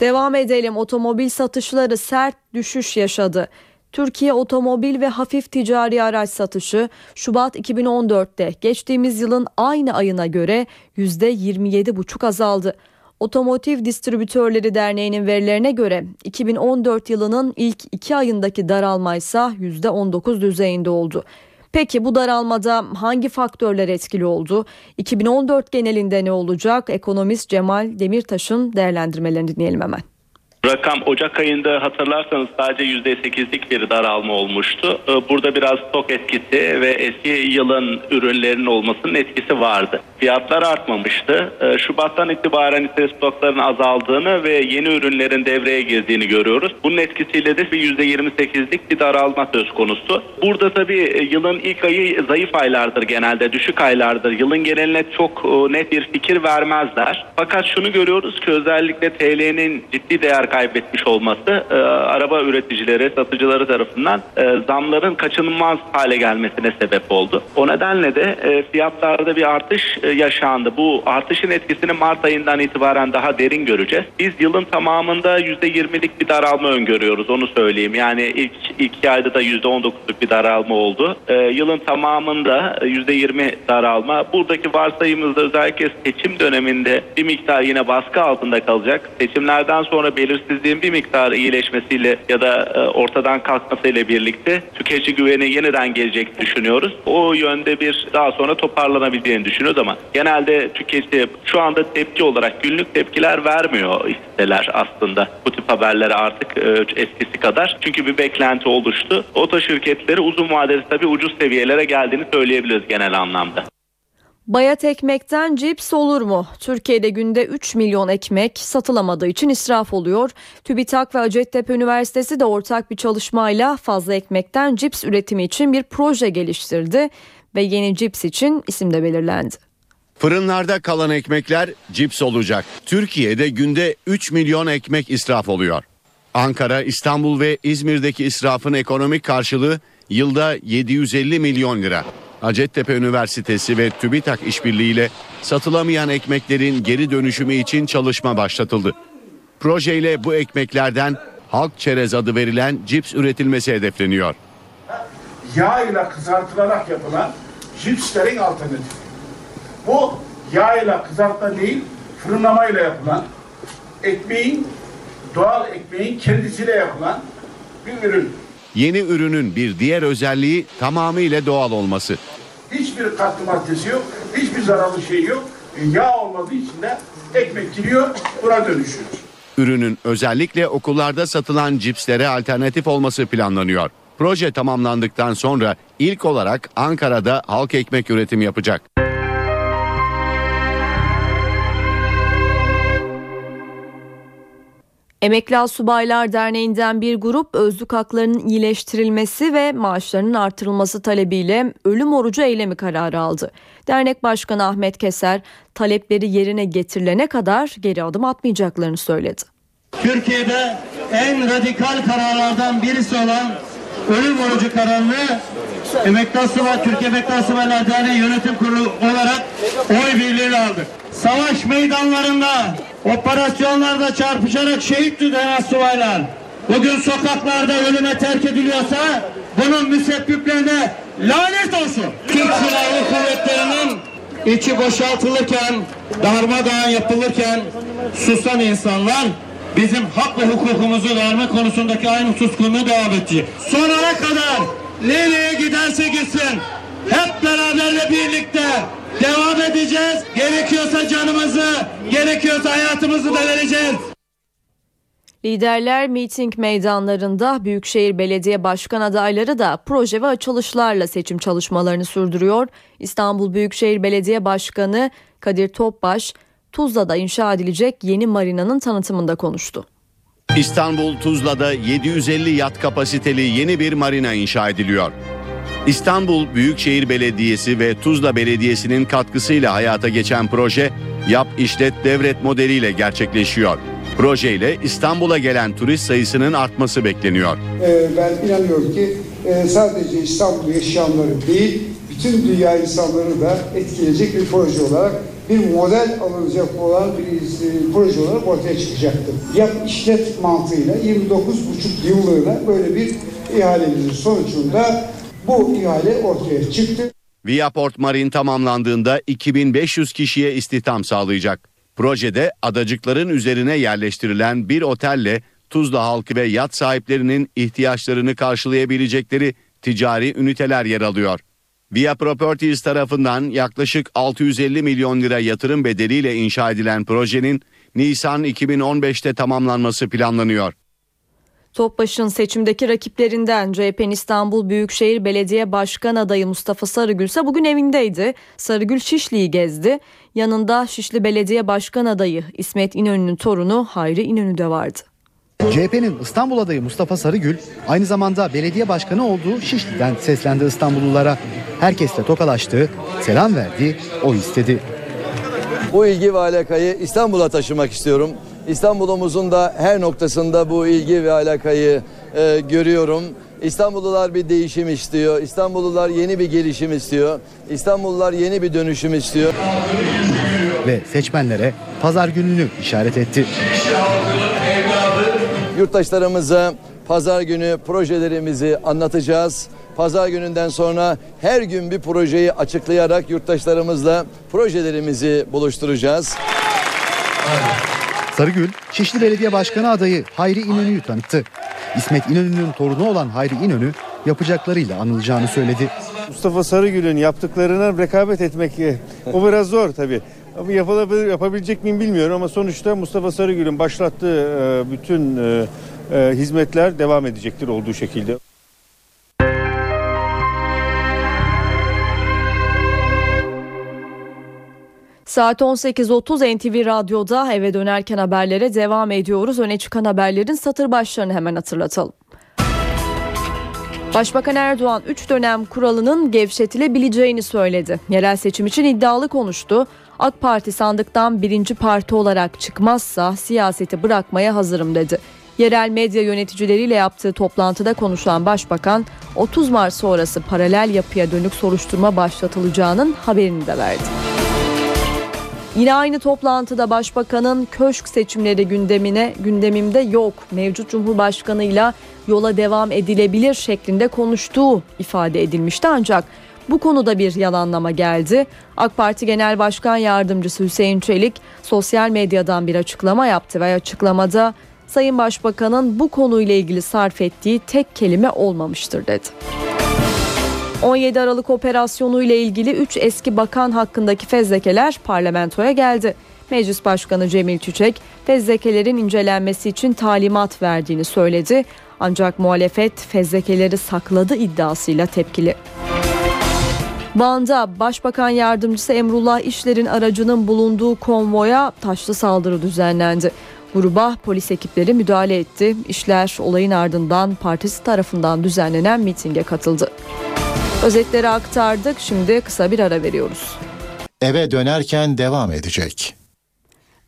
Devam edelim. Otomobil satışları sert düşüş yaşadı. Türkiye otomobil ve hafif ticari araç satışı Şubat 2014'te geçtiğimiz yılın aynı ayına göre %27,5 azaldı. Otomotiv Distribütörleri Derneği'nin verilerine göre 2014 yılının ilk iki ayındaki daralma ise %19 düzeyinde oldu. Peki bu daralmada hangi faktörler etkili oldu? 2014 genelinde ne olacak? Ekonomist Cemal Demirtaş'ın değerlendirmelerini dinleyelim hemen. Rakam Ocak ayında hatırlarsanız sadece %8'lik bir daralma olmuştu. Ee, Burada biraz stok etkisi ve eski yılın ürünlerinin olmasının etkisi vardı. Fiyatlar artmamıştı. Ee, Şubattan itibaren ise stokların azaldığını ve yeni ürünlerin devreye girdiğini görüyoruz. Bunun etkisiyle de bir %28'lik bir daralma söz konusu. Burada tabii e, yılın ilk ayı zayıf aylardır genelde, düşük aylardır. Yılın geneline çok e, net bir fikir vermezler. Fakat şunu görüyoruz ki özellikle TL'nin ciddi değer kaybetmiş olması e, araba üreticileri, satıcıları tarafından zamların kaçınılmaz hale gelmesine sebep oldu. O nedenle de fiyatlarda bir artış yaşandı. Bu artışın etkisini Mart ayından itibaren daha derin göreceğiz. Biz yılın tamamında %20'lik bir daralma öngörüyoruz onu söyleyeyim. Yani ilk iki ayda da %19'luk bir daralma oldu. E, yılın tamamında e, %20 daralma. Buradaki varsayımızda özellikle seçim döneminde bir miktar yine baskı altında kalacak. Seçimlerden sonra belirsizliğin bir miktar iyileşmesiyle ya da e, ortadan kalkmasıyla birlikte tüketici güveni yeniden gelecek düşünüyoruz. O yönde bir daha sonra toparlanabileceğini düşünüyoruz ama genelde tüketici şu anda tepki olarak günlük tepkiler vermiyor hisseler aslında. Bu tip haberlere artık e, eskisi kadar. Çünkü bir beklenti oluştu. Oto şirketleri uzun vadede tabii ucuz seviyelere geldiğini söyleyebiliriz genel anlamda. Bayat ekmekten cips olur mu? Türkiye'de günde 3 milyon ekmek satılamadığı için israf oluyor. TÜBİTAK ve Hacettepe Üniversitesi de ortak bir çalışmayla fazla ekmekten cips üretimi için bir proje geliştirdi ve yeni cips için isim de belirlendi. Fırınlarda kalan ekmekler cips olacak. Türkiye'de günde 3 milyon ekmek israf oluyor. Ankara, İstanbul ve İzmir'deki israfın ekonomik karşılığı yılda 750 milyon lira. Hacettepe Üniversitesi ve TÜBİTAK işbirliğiyle satılamayan ekmeklerin geri dönüşümü için çalışma başlatıldı. Projeyle bu ekmeklerden halk çerez adı verilen cips üretilmesi hedefleniyor. yağ ile kızartılarak yapılan cipslerin alternatifi. Bu yağ ile kızartma değil, fırınlama ile yapılan ekmeğin, doğal ekmeğin kendisiyle yapılan bir ürün. Yeni ürünün bir diğer özelliği tamamıyla doğal olması. Hiçbir katkı maddesi yok, hiçbir zararlı şey yok. E, yağ olmadığı için de ekmek giriyor, buna dönüşüyor. Ürünün özellikle okullarda satılan cipslere alternatif olması planlanıyor. Proje tamamlandıktan sonra ilk olarak Ankara'da halk ekmek üretimi yapacak. Emekli Subaylar Derneği'nden bir grup özlük haklarının iyileştirilmesi ve maaşlarının artırılması talebiyle ölüm orucu eylemi kararı aldı. Dernek Başkanı Ahmet Keser talepleri yerine getirilene kadar geri adım atmayacaklarını söyledi. Türkiye'de en radikal kararlardan birisi olan ölüm orucu kararını Emekli Asubay, Türkiye Emekli Asubaylar Derneği Yönetim Kurulu olarak oy birliğiyle aldık. Savaş meydanlarında, operasyonlarda çarpışarak şehit düşen asubaylar bugün sokaklarda ölüme terk ediliyorsa bunun müsebbiplerine lanet olsun. Türk Silahlı Kuvvetleri'nin içi boşaltılırken, darmadağın yapılırken susan insanlar bizim hak ve hukukumuzu verme konusundaki aynı suskunluğu devam edecek. Sonuna kadar nereye giderse gitsin hep beraber ve birlikte devam edeceğiz. Gerekiyorsa canımızı, gerekiyorsa hayatımızı da vereceğiz. Liderler miting meydanlarında Büyükşehir Belediye Başkan adayları da proje ve açılışlarla seçim çalışmalarını sürdürüyor. İstanbul Büyükşehir Belediye Başkanı Kadir Topbaş, Tuzla'da inşa edilecek yeni marinanın tanıtımında konuştu. İstanbul Tuzla'da 750 yat kapasiteli yeni bir marina inşa ediliyor. İstanbul Büyükşehir Belediyesi ve Tuzla Belediyesi'nin katkısıyla hayata geçen proje yap işlet devret modeliyle gerçekleşiyor. Projeyle İstanbul'a gelen turist sayısının artması bekleniyor. Ee, ben inanıyorum ki e, sadece İstanbul yaşayanları değil, bütün dünya insanları da etkileyecek bir proje olarak bir model alınacak olan bir e, proje olarak ortaya çıkacaktır. Yap işlet mantığıyla 29,5 yıllığına böyle bir ihalemizin sonucunda bu ihale ortaya çıktı. Viaport Marin tamamlandığında 2500 kişiye istihdam sağlayacak. Projede adacıkların üzerine yerleştirilen bir otelle Tuzla halkı ve yat sahiplerinin ihtiyaçlarını karşılayabilecekleri ticari üniteler yer alıyor. Via Properties tarafından yaklaşık 650 milyon lira yatırım bedeliyle inşa edilen projenin Nisan 2015'te tamamlanması planlanıyor. Topbaş'ın seçimdeki rakiplerinden CHP'nin İstanbul Büyükşehir Belediye Başkan adayı Mustafa Sarıgül ise bugün evindeydi. Sarıgül Şişli'yi gezdi. Yanında Şişli Belediye Başkan adayı İsmet İnönü'nün torunu Hayri İnönü de vardı. CHP'nin İstanbul adayı Mustafa Sarıgül aynı zamanda belediye başkanı olduğu Şişli'den seslendi İstanbullulara. Herkesle tokalaştı, selam verdi, o istedi. Bu ilgi ve alakayı İstanbul'a taşımak istiyorum. İstanbul'umuzun da her noktasında bu ilgi ve alakayı e, görüyorum. İstanbullular bir değişim istiyor. İstanbullular yeni bir gelişim istiyor. İstanbullular yeni bir dönüşüm istiyor. Ve seçmenlere pazar gününü işaret etti. Yurttaşlarımıza pazar günü projelerimizi anlatacağız. Pazar gününden sonra her gün bir projeyi açıklayarak yurttaşlarımızla projelerimizi buluşturacağız. Sarıgül, Şişli Belediye Başkanı adayı Hayri İnönü'yü tanıttı. İsmet İnönü'nün torunu olan Hayri İnönü yapacaklarıyla anılacağını söyledi. Mustafa Sarıgül'ün yaptıklarına rekabet etmek e, o biraz zor tabii. Ama yapılabilir, yapabilecek miyim bilmiyorum ama sonuçta Mustafa Sarıgül'ün başlattığı e, bütün e, hizmetler devam edecektir olduğu şekilde. Saat 18.30 NTV Radyo'da eve dönerken haberlere devam ediyoruz. Öne çıkan haberlerin satır başlarını hemen hatırlatalım. Başbakan Erdoğan 3 dönem kuralının gevşetilebileceğini söyledi. Yerel seçim için iddialı konuştu. AK Parti sandıktan birinci parti olarak çıkmazsa siyaseti bırakmaya hazırım dedi. Yerel medya yöneticileriyle yaptığı toplantıda konuşan Başbakan 30 Mart sonrası paralel yapıya dönük soruşturma başlatılacağının haberini de verdi. Yine aynı toplantıda Başbakanın köşk seçimleri gündemine gündemimde yok. Mevcut Cumhurbaşkanıyla yola devam edilebilir şeklinde konuştuğu ifade edilmişti ancak bu konuda bir yalanlama geldi. AK Parti Genel Başkan Yardımcısı Hüseyin Çelik sosyal medyadan bir açıklama yaptı ve açıklamada Sayın Başbakan'ın bu konuyla ilgili sarf ettiği tek kelime olmamıştır dedi. 17 Aralık operasyonu ile ilgili 3 eski bakan hakkındaki fezlekeler parlamentoya geldi. Meclis Başkanı Cemil Çiçek fezlekelerin incelenmesi için talimat verdiğini söyledi. Ancak muhalefet fezlekeleri sakladı iddiasıyla tepkili. Van'da Başbakan Yardımcısı Emrullah İşler'in aracının bulunduğu konvoya taşlı saldırı düzenlendi. Gruba polis ekipleri müdahale etti. İşler olayın ardından partisi tarafından düzenlenen mitinge katıldı. Özetleri aktardık. Şimdi kısa bir ara veriyoruz. Eve dönerken devam edecek.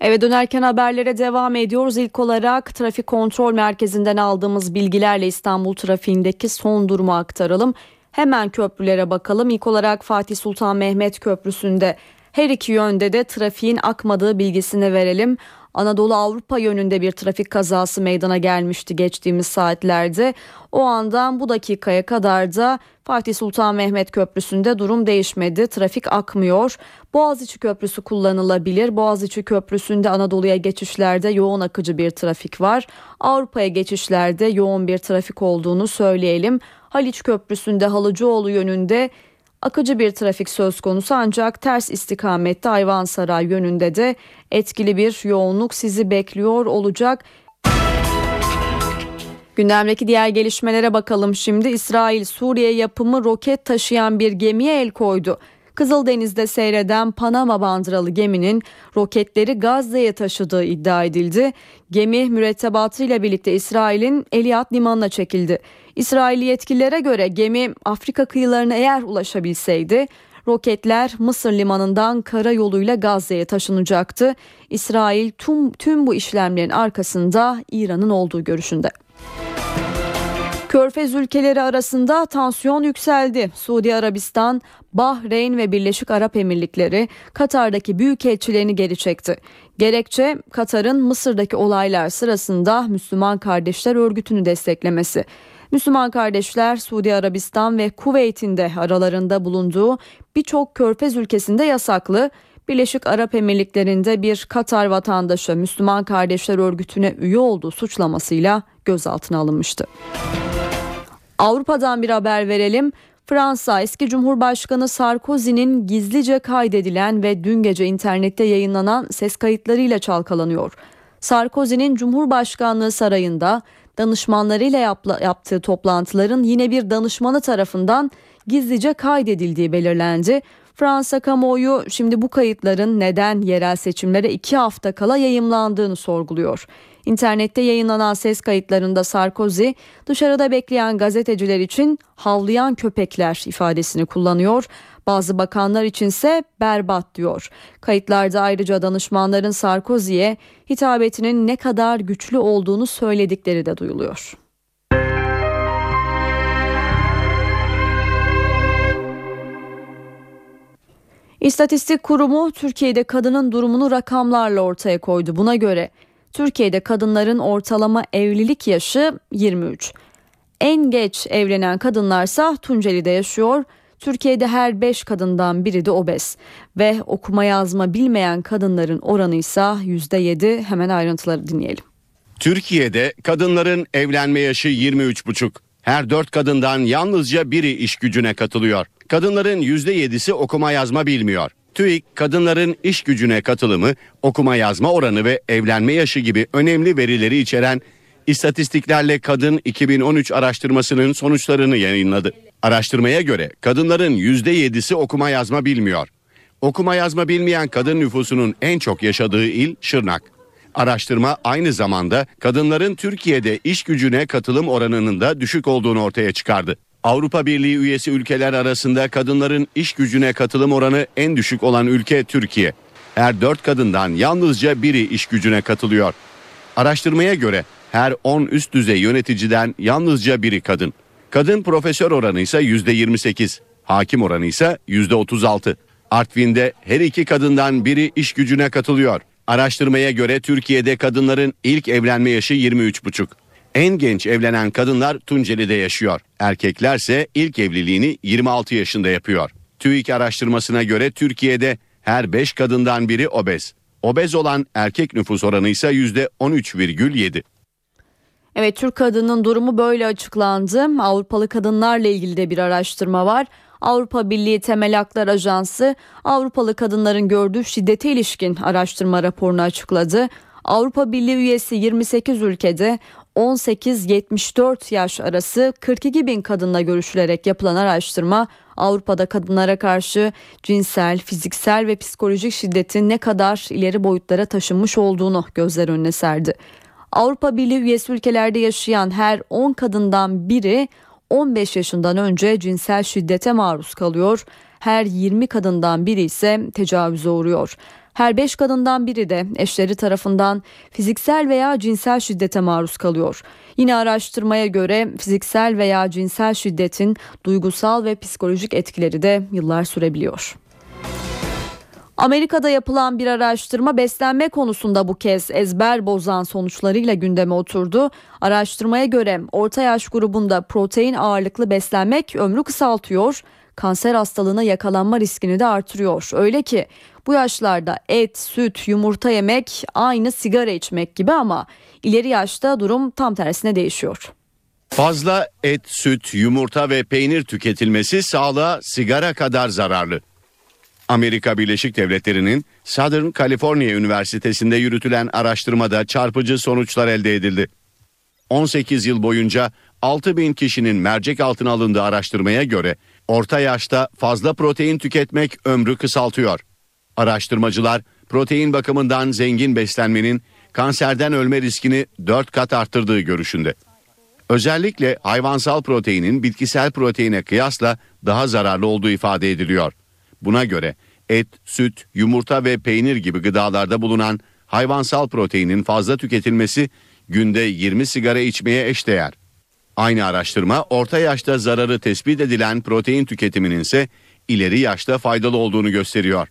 Eve dönerken haberlere devam ediyoruz. İlk olarak trafik kontrol merkezinden aldığımız bilgilerle İstanbul trafiğindeki son durumu aktaralım. Hemen köprülere bakalım. İlk olarak Fatih Sultan Mehmet Köprüsü'nde her iki yönde de trafiğin akmadığı bilgisini verelim. Anadolu Avrupa yönünde bir trafik kazası meydana gelmişti geçtiğimiz saatlerde. O andan bu dakikaya kadar da Fatih Sultan Mehmet Köprüsü'nde durum değişmedi. Trafik akmıyor. Boğaziçi Köprüsü kullanılabilir. Boğaziçi Köprüsü'nde Anadolu'ya geçişlerde yoğun akıcı bir trafik var. Avrupa'ya geçişlerde yoğun bir trafik olduğunu söyleyelim. Haliç Köprüsü'nde Halıcıoğlu yönünde akıcı bir trafik söz konusu ancak ters istikamette Ayvansaray yönünde de etkili bir yoğunluk sizi bekliyor olacak. Gündemdeki diğer gelişmelere bakalım şimdi. İsrail Suriye yapımı roket taşıyan bir gemiye el koydu. Kızıldeniz'de seyreden Panama bandıralı geminin roketleri Gazze'ye taşıdığı iddia edildi. Gemi mürettebatıyla birlikte İsrail'in Eliyat limanına çekildi. İsrailli yetkililere göre gemi Afrika kıyılarına eğer ulaşabilseydi roketler Mısır limanından kara yoluyla Gazze'ye taşınacaktı. İsrail tüm, tüm bu işlemlerin arkasında İran'ın olduğu görüşünde. Körfez ülkeleri arasında tansiyon yükseldi. Suudi Arabistan, Bahreyn ve Birleşik Arap Emirlikleri Katar'daki büyükelçilerini geri çekti. Gerekçe Katar'ın Mısır'daki olaylar sırasında Müslüman Kardeşler Örgütü'nü desteklemesi. Müslüman kardeşler Suudi Arabistan ve Kuveyt'in de aralarında bulunduğu birçok körfez ülkesinde yasaklı. Birleşik Arap Emirlikleri'nde bir Katar vatandaşı Müslüman Kardeşler Örgütü'ne üye olduğu suçlamasıyla gözaltına alınmıştı. Avrupa'dan bir haber verelim. Fransa eski Cumhurbaşkanı Sarkozy'nin gizlice kaydedilen ve dün gece internette yayınlanan ses kayıtlarıyla çalkalanıyor. Sarkozy'nin Cumhurbaşkanlığı sarayında danışmanlarıyla yaptığı toplantıların yine bir danışmanı tarafından gizlice kaydedildiği belirlendi. Fransa kamuoyu şimdi bu kayıtların neden yerel seçimlere iki hafta kala yayımlandığını sorguluyor. İnternette yayınlanan ses kayıtlarında Sarkozy dışarıda bekleyen gazeteciler için havlayan köpekler ifadesini kullanıyor. Bazı bakanlar içinse berbat diyor. Kayıtlarda ayrıca danışmanların Sarkozy'ye hitabetinin ne kadar güçlü olduğunu söyledikleri de duyuluyor. İstatistik Kurumu Türkiye'de kadının durumunu rakamlarla ortaya koydu. Buna göre Türkiye'de kadınların ortalama evlilik yaşı 23. En geç evlenen kadınlarsa Tunceli'de yaşıyor. Türkiye'de her 5 kadından biri de obez ve okuma yazma bilmeyen kadınların oranı ise %7. Hemen ayrıntıları dinleyelim. Türkiye'de kadınların evlenme yaşı 23,5. Her 4 kadından yalnızca biri iş gücüne katılıyor. Kadınların %7'si okuma yazma bilmiyor. TÜİK kadınların iş gücüne katılımı, okuma yazma oranı ve evlenme yaşı gibi önemli verileri içeren İstatistiklerle Kadın 2013 araştırmasının sonuçlarını yayınladı. Araştırmaya göre kadınların %7'si okuma yazma bilmiyor. Okuma yazma bilmeyen kadın nüfusunun en çok yaşadığı il Şırnak. Araştırma aynı zamanda kadınların Türkiye'de iş gücüne katılım oranının da düşük olduğunu ortaya çıkardı. Avrupa Birliği üyesi ülkeler arasında kadınların iş gücüne katılım oranı en düşük olan ülke Türkiye. Her dört kadından yalnızca biri iş gücüne katılıyor. Araştırmaya göre her 10 üst düzey yöneticiden yalnızca biri kadın. Kadın profesör oranı ise %28, hakim oranı ise %36. Artvin'de her iki kadından biri iş gücüne katılıyor. Araştırmaya göre Türkiye'de kadınların ilk evlenme yaşı 23,5. En genç evlenen kadınlar Tunceli'de yaşıyor. Erkeklerse ilk evliliğini 26 yaşında yapıyor. TÜİK araştırmasına göre Türkiye'de her 5 kadından biri obez. Obez olan erkek nüfus oranı ise %13,7. Evet Türk kadının durumu böyle açıklandı. Avrupalı kadınlarla ilgili de bir araştırma var. Avrupa Birliği Temel Haklar Ajansı Avrupalı kadınların gördüğü şiddete ilişkin araştırma raporunu açıkladı. Avrupa Birliği üyesi 28 ülkede 18-74 yaş arası 42 bin kadınla görüşülerek yapılan araştırma Avrupa'da kadınlara karşı cinsel, fiziksel ve psikolojik şiddetin ne kadar ileri boyutlara taşınmış olduğunu gözler önüne serdi. Avrupa Birliği üyesi ülkelerde yaşayan her 10 kadından biri 15 yaşından önce cinsel şiddete maruz kalıyor. Her 20 kadından biri ise tecavüze uğruyor. Her 5 kadından biri de eşleri tarafından fiziksel veya cinsel şiddete maruz kalıyor. Yine araştırmaya göre fiziksel veya cinsel şiddetin duygusal ve psikolojik etkileri de yıllar sürebiliyor. Amerika'da yapılan bir araştırma beslenme konusunda bu kez ezber bozan sonuçlarıyla gündeme oturdu. Araştırmaya göre orta yaş grubunda protein ağırlıklı beslenmek ömrü kısaltıyor, kanser hastalığına yakalanma riskini de artırıyor. Öyle ki bu yaşlarda et, süt, yumurta yemek aynı sigara içmek gibi ama ileri yaşta durum tam tersine değişiyor. Fazla et, süt, yumurta ve peynir tüketilmesi sağlığa sigara kadar zararlı. Amerika Birleşik Devletleri'nin Southern California Üniversitesi'nde yürütülen araştırmada çarpıcı sonuçlar elde edildi. 18 yıl boyunca 6 bin kişinin mercek altına alındığı araştırmaya göre orta yaşta fazla protein tüketmek ömrü kısaltıyor. Araştırmacılar protein bakımından zengin beslenmenin kanserden ölme riskini 4 kat arttırdığı görüşünde. Özellikle hayvansal proteinin bitkisel proteine kıyasla daha zararlı olduğu ifade ediliyor. Buna göre et, süt, yumurta ve peynir gibi gıdalarda bulunan hayvansal proteinin fazla tüketilmesi günde 20 sigara içmeye eşdeğer. Aynı araştırma orta yaşta zararı tespit edilen protein tüketiminin ise ileri yaşta faydalı olduğunu gösteriyor.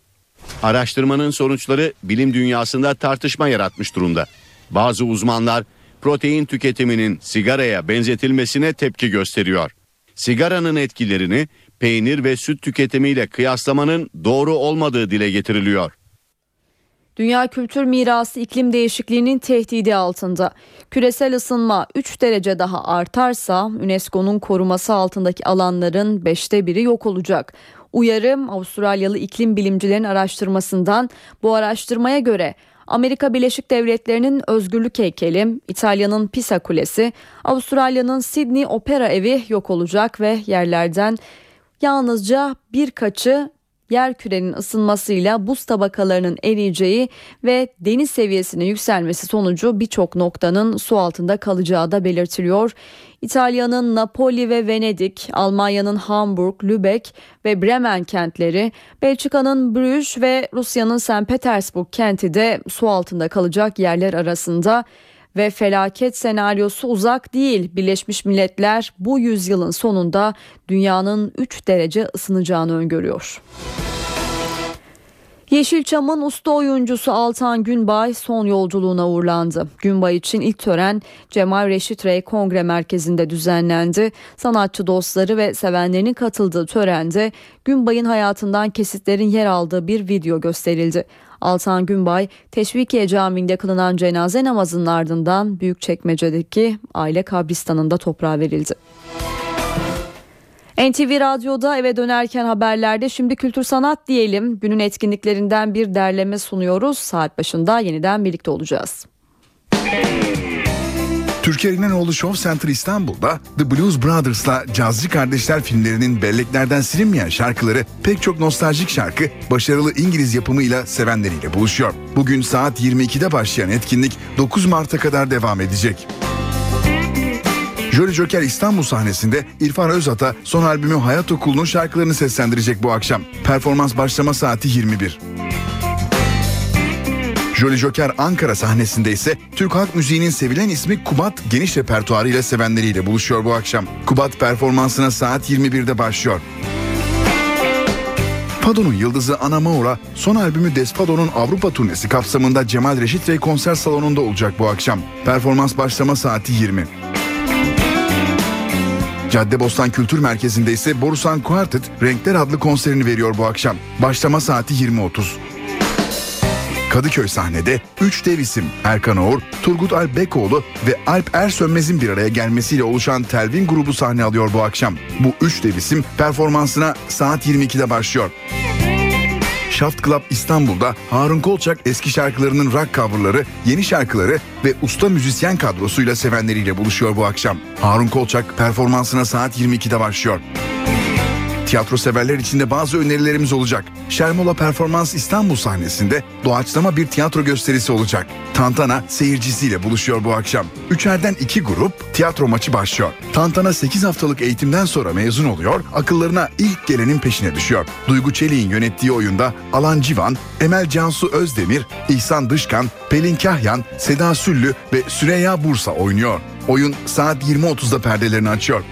Araştırmanın sonuçları bilim dünyasında tartışma yaratmış durumda. Bazı uzmanlar protein tüketiminin sigaraya benzetilmesine tepki gösteriyor. Sigaranın etkilerini peynir ve süt tüketimiyle kıyaslamanın doğru olmadığı dile getiriliyor. Dünya kültür mirası iklim değişikliğinin tehdidi altında. Küresel ısınma 3 derece daha artarsa UNESCO'nun koruması altındaki alanların 5'te biri yok olacak. Uyarım Avustralyalı iklim bilimcilerin araştırmasından bu araştırmaya göre Amerika Birleşik Devletleri'nin Özgürlük Heykeli, İtalya'nın Pisa Kulesi, Avustralya'nın Sydney Opera Evi yok olacak ve yerlerden yalnızca birkaçı yer kürenin ısınmasıyla buz tabakalarının eriyeceği ve deniz seviyesinin yükselmesi sonucu birçok noktanın su altında kalacağı da belirtiliyor. İtalya'nın Napoli ve Venedik, Almanya'nın Hamburg, Lübeck ve Bremen kentleri, Belçika'nın Bruges ve Rusya'nın St. Petersburg kenti de su altında kalacak yerler arasında ve felaket senaryosu uzak değil. Birleşmiş Milletler bu yüzyılın sonunda dünyanın 3 derece ısınacağını öngörüyor. Yeşilçam'ın usta oyuncusu Altan Günbay son yolculuğuna uğurlandı. Günbay için ilk tören Cemal Reşit Rey Kongre Merkezi'nde düzenlendi. Sanatçı dostları ve sevenlerinin katıldığı törende Günbay'ın hayatından kesitlerin yer aldığı bir video gösterildi. Altan Günbay Teşvikiye Camii'nde kılınan cenaze namazının ardından Büyükçekmece'deki aile kabristanında toprağa verildi. NTV Radyo'da eve dönerken haberlerde şimdi kültür sanat diyelim. Günün etkinliklerinden bir derleme sunuyoruz. Saat başında yeniden birlikte olacağız. Türkiye İnanoğlu Show Center İstanbul'da The Blues Brothers'la Cazcı Kardeşler filmlerinin belleklerden silinmeyen şarkıları pek çok nostaljik şarkı başarılı İngiliz yapımıyla sevenleriyle buluşuyor. Bugün saat 22'de başlayan etkinlik 9 Mart'a kadar devam edecek. Jolly Joker İstanbul sahnesinde İrfan Özata son albümü Hayat Okulu'nun şarkılarını seslendirecek bu akşam. Performans başlama saati 21. Jolly Joker Ankara sahnesinde ise Türk halk müziğinin sevilen ismi Kubat geniş repertuarıyla sevenleriyle buluşuyor bu akşam. Kubat performansına saat 21'de başlıyor. Fado'nun yıldızı Ana Maura son albümü Despado'nun Avrupa turnesi kapsamında Cemal Reşit Rey konser salonunda olacak bu akşam. Performans başlama saati 20. Caddebostan Kültür Merkezi'nde ise Borusan Quartet Renkler adlı konserini veriyor bu akşam. Başlama saati 20.30. Kadıköy sahnede 3 dev isim Erkan Oğur, Turgut Alp Bekoğlu ve Alp Ersönmez'in bir araya gelmesiyle oluşan Telvin grubu sahne alıyor bu akşam. Bu 3 dev isim performansına saat 22'de başlıyor. Shaft Club İstanbul'da Harun Kolçak eski şarkılarının rock coverları, yeni şarkıları ve usta müzisyen kadrosuyla sevenleriyle buluşuyor bu akşam. Harun Kolçak performansına saat 22'de başlıyor. Tiyatro severler için de bazı önerilerimiz olacak. Şermola Performans İstanbul sahnesinde doğaçlama bir tiyatro gösterisi olacak. Tantana seyircisiyle buluşuyor bu akşam. Üçerden iki grup tiyatro maçı başlıyor. Tantana 8 haftalık eğitimden sonra mezun oluyor, akıllarına ilk gelenin peşine düşüyor. Duygu Çelik'in yönettiği oyunda Alan Civan, Emel Cansu Özdemir, İhsan Dışkan, Pelin Kahyan, Seda Süllü ve Süreyya Bursa oynuyor. Oyun saat 20.30'da perdelerini açıyor.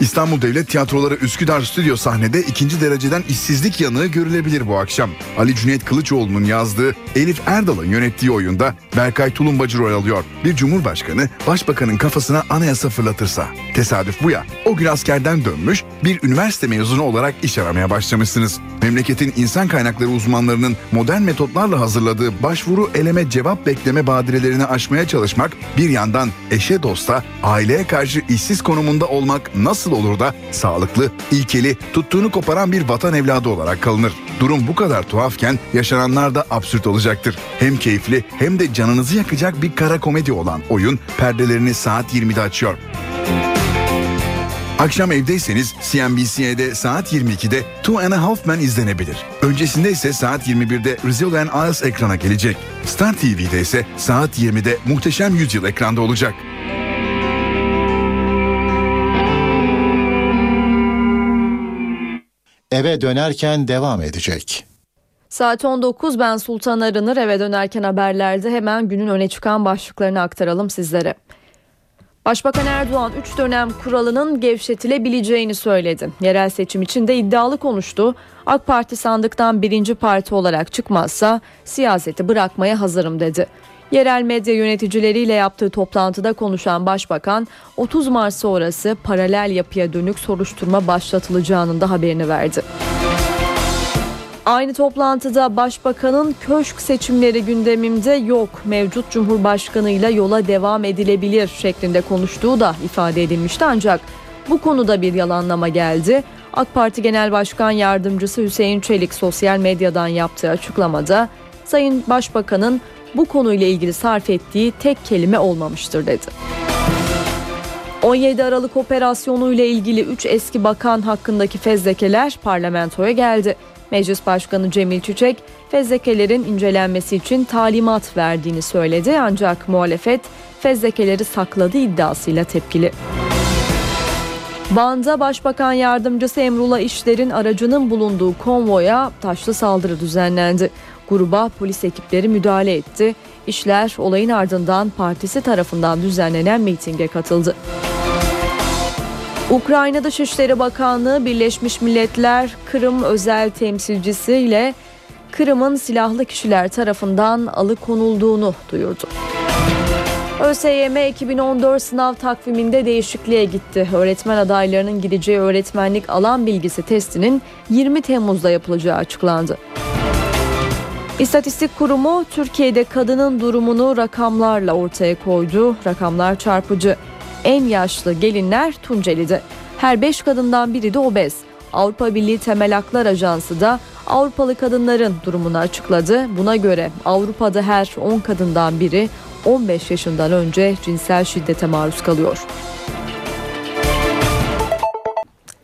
İstanbul Devlet Tiyatroları Üsküdar Stüdyo sahnede ikinci dereceden işsizlik yanığı görülebilir bu akşam. Ali Cüneyt Kılıçoğlu'nun yazdığı Elif Erdal'ın yönettiği oyunda Berkay Tulumbacı rol alıyor. Bir cumhurbaşkanı başbakanın kafasına anayasa fırlatırsa. Tesadüf bu ya. O gün askerden dönmüş bir üniversite mezunu olarak iş aramaya başlamışsınız. Memleketin insan kaynakları uzmanlarının modern metotlarla hazırladığı başvuru eleme cevap bekleme badirelerini aşmaya çalışmak bir yandan eşe dosta aileye karşı işsiz konumunda olmak nasıl olur da sağlıklı, ilkeli, tuttuğunu koparan bir vatan evladı olarak kalınır. Durum bu kadar tuhafken yaşananlar da absürt olacaktır. Hem keyifli hem de canınızı yakacak bir kara komedi olan oyun perdelerini saat 20'de açıyor. Akşam evdeyseniz CNBC'de saat 22'de Two and a Half Men izlenebilir. Öncesinde ise saat 21'de Rizzo and Isles ekrana gelecek. Star TV'de ise saat 20'de Muhteşem Yüzyıl ekranda olacak. Eve dönerken devam edecek. Saat 19 ben Sultan Arınır eve dönerken haberlerde hemen günün öne çıkan başlıklarını aktaralım sizlere. Başbakan Erdoğan 3 dönem kuralının gevşetilebileceğini söyledi. Yerel seçim için de iddialı konuştu. AK Parti sandıktan birinci parti olarak çıkmazsa siyaseti bırakmaya hazırım dedi. Yerel medya yöneticileriyle yaptığı toplantıda konuşan başbakan 30 Mart sonrası paralel yapıya dönük soruşturma başlatılacağının da haberini verdi. Aynı toplantıda başbakanın köşk seçimleri gündemimde yok, mevcut cumhurbaşkanıyla yola devam edilebilir şeklinde konuştuğu da ifade edilmişti ancak bu konuda bir yalanlama geldi. AK Parti Genel Başkan Yardımcısı Hüseyin Çelik sosyal medyadan yaptığı açıklamada Sayın Başbakanın bu konuyla ilgili sarf ettiği tek kelime olmamıştır dedi. 17 Aralık operasyonu ile ilgili 3 eski bakan hakkındaki fezlekeler parlamentoya geldi. Meclis Başkanı Cemil Çiçek fezlekelerin incelenmesi için talimat verdiğini söyledi ancak muhalefet fezlekeleri sakladı iddiasıyla tepkili. Van'da Başbakan Yardımcısı Emrullah İşler'in aracının bulunduğu konvoya taşlı saldırı düzenlendi. Gruba polis ekipleri müdahale etti. İşler olayın ardından partisi tarafından düzenlenen mitinge katıldı. Ukrayna Dışişleri Bakanlığı Birleşmiş Milletler Kırım özel temsilcisi ile Kırım'ın silahlı kişiler tarafından alıkonulduğunu duyurdu. ÖSYM 2014 sınav takviminde değişikliğe gitti. Öğretmen adaylarının gideceği öğretmenlik alan bilgisi testinin 20 Temmuz'da yapılacağı açıklandı. İstatistik Kurumu Türkiye'de kadının durumunu rakamlarla ortaya koydu. Rakamlar çarpıcı. En yaşlı gelinler Tunceli'de. Her 5 kadından biri de obez. Avrupa Birliği Temel Haklar Ajansı da Avrupalı kadınların durumunu açıkladı. Buna göre Avrupa'da her 10 kadından biri 15 yaşından önce cinsel şiddete maruz kalıyor.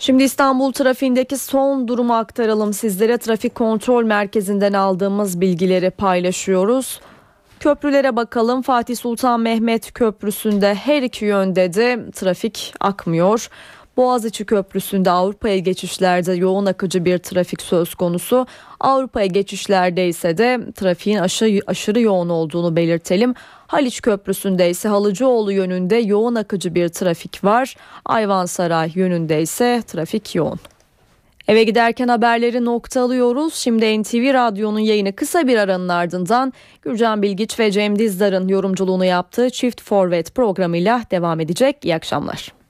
Şimdi İstanbul trafiğindeki son durumu aktaralım sizlere. Trafik kontrol merkezinden aldığımız bilgileri paylaşıyoruz. Köprülere bakalım. Fatih Sultan Mehmet Köprüsü'nde her iki yönde de trafik akmıyor. Boğaziçi Köprüsü'nde Avrupa'ya geçişlerde yoğun akıcı bir trafik söz konusu. Avrupa'ya geçişlerde ise de trafiğin aşırı, aşırı yoğun olduğunu belirtelim. Haliç Köprüsü'nde ise Halıcıoğlu yönünde yoğun akıcı bir trafik var. Ayvansaray yönünde ise trafik yoğun. Eve giderken haberleri nokta alıyoruz. Şimdi NTV Radyo'nun yayını kısa bir aranın ardından Gürcan Bilgiç ve Cem Dizdar'ın yorumculuğunu yaptığı Çift Forvet programıyla devam edecek. İyi akşamlar.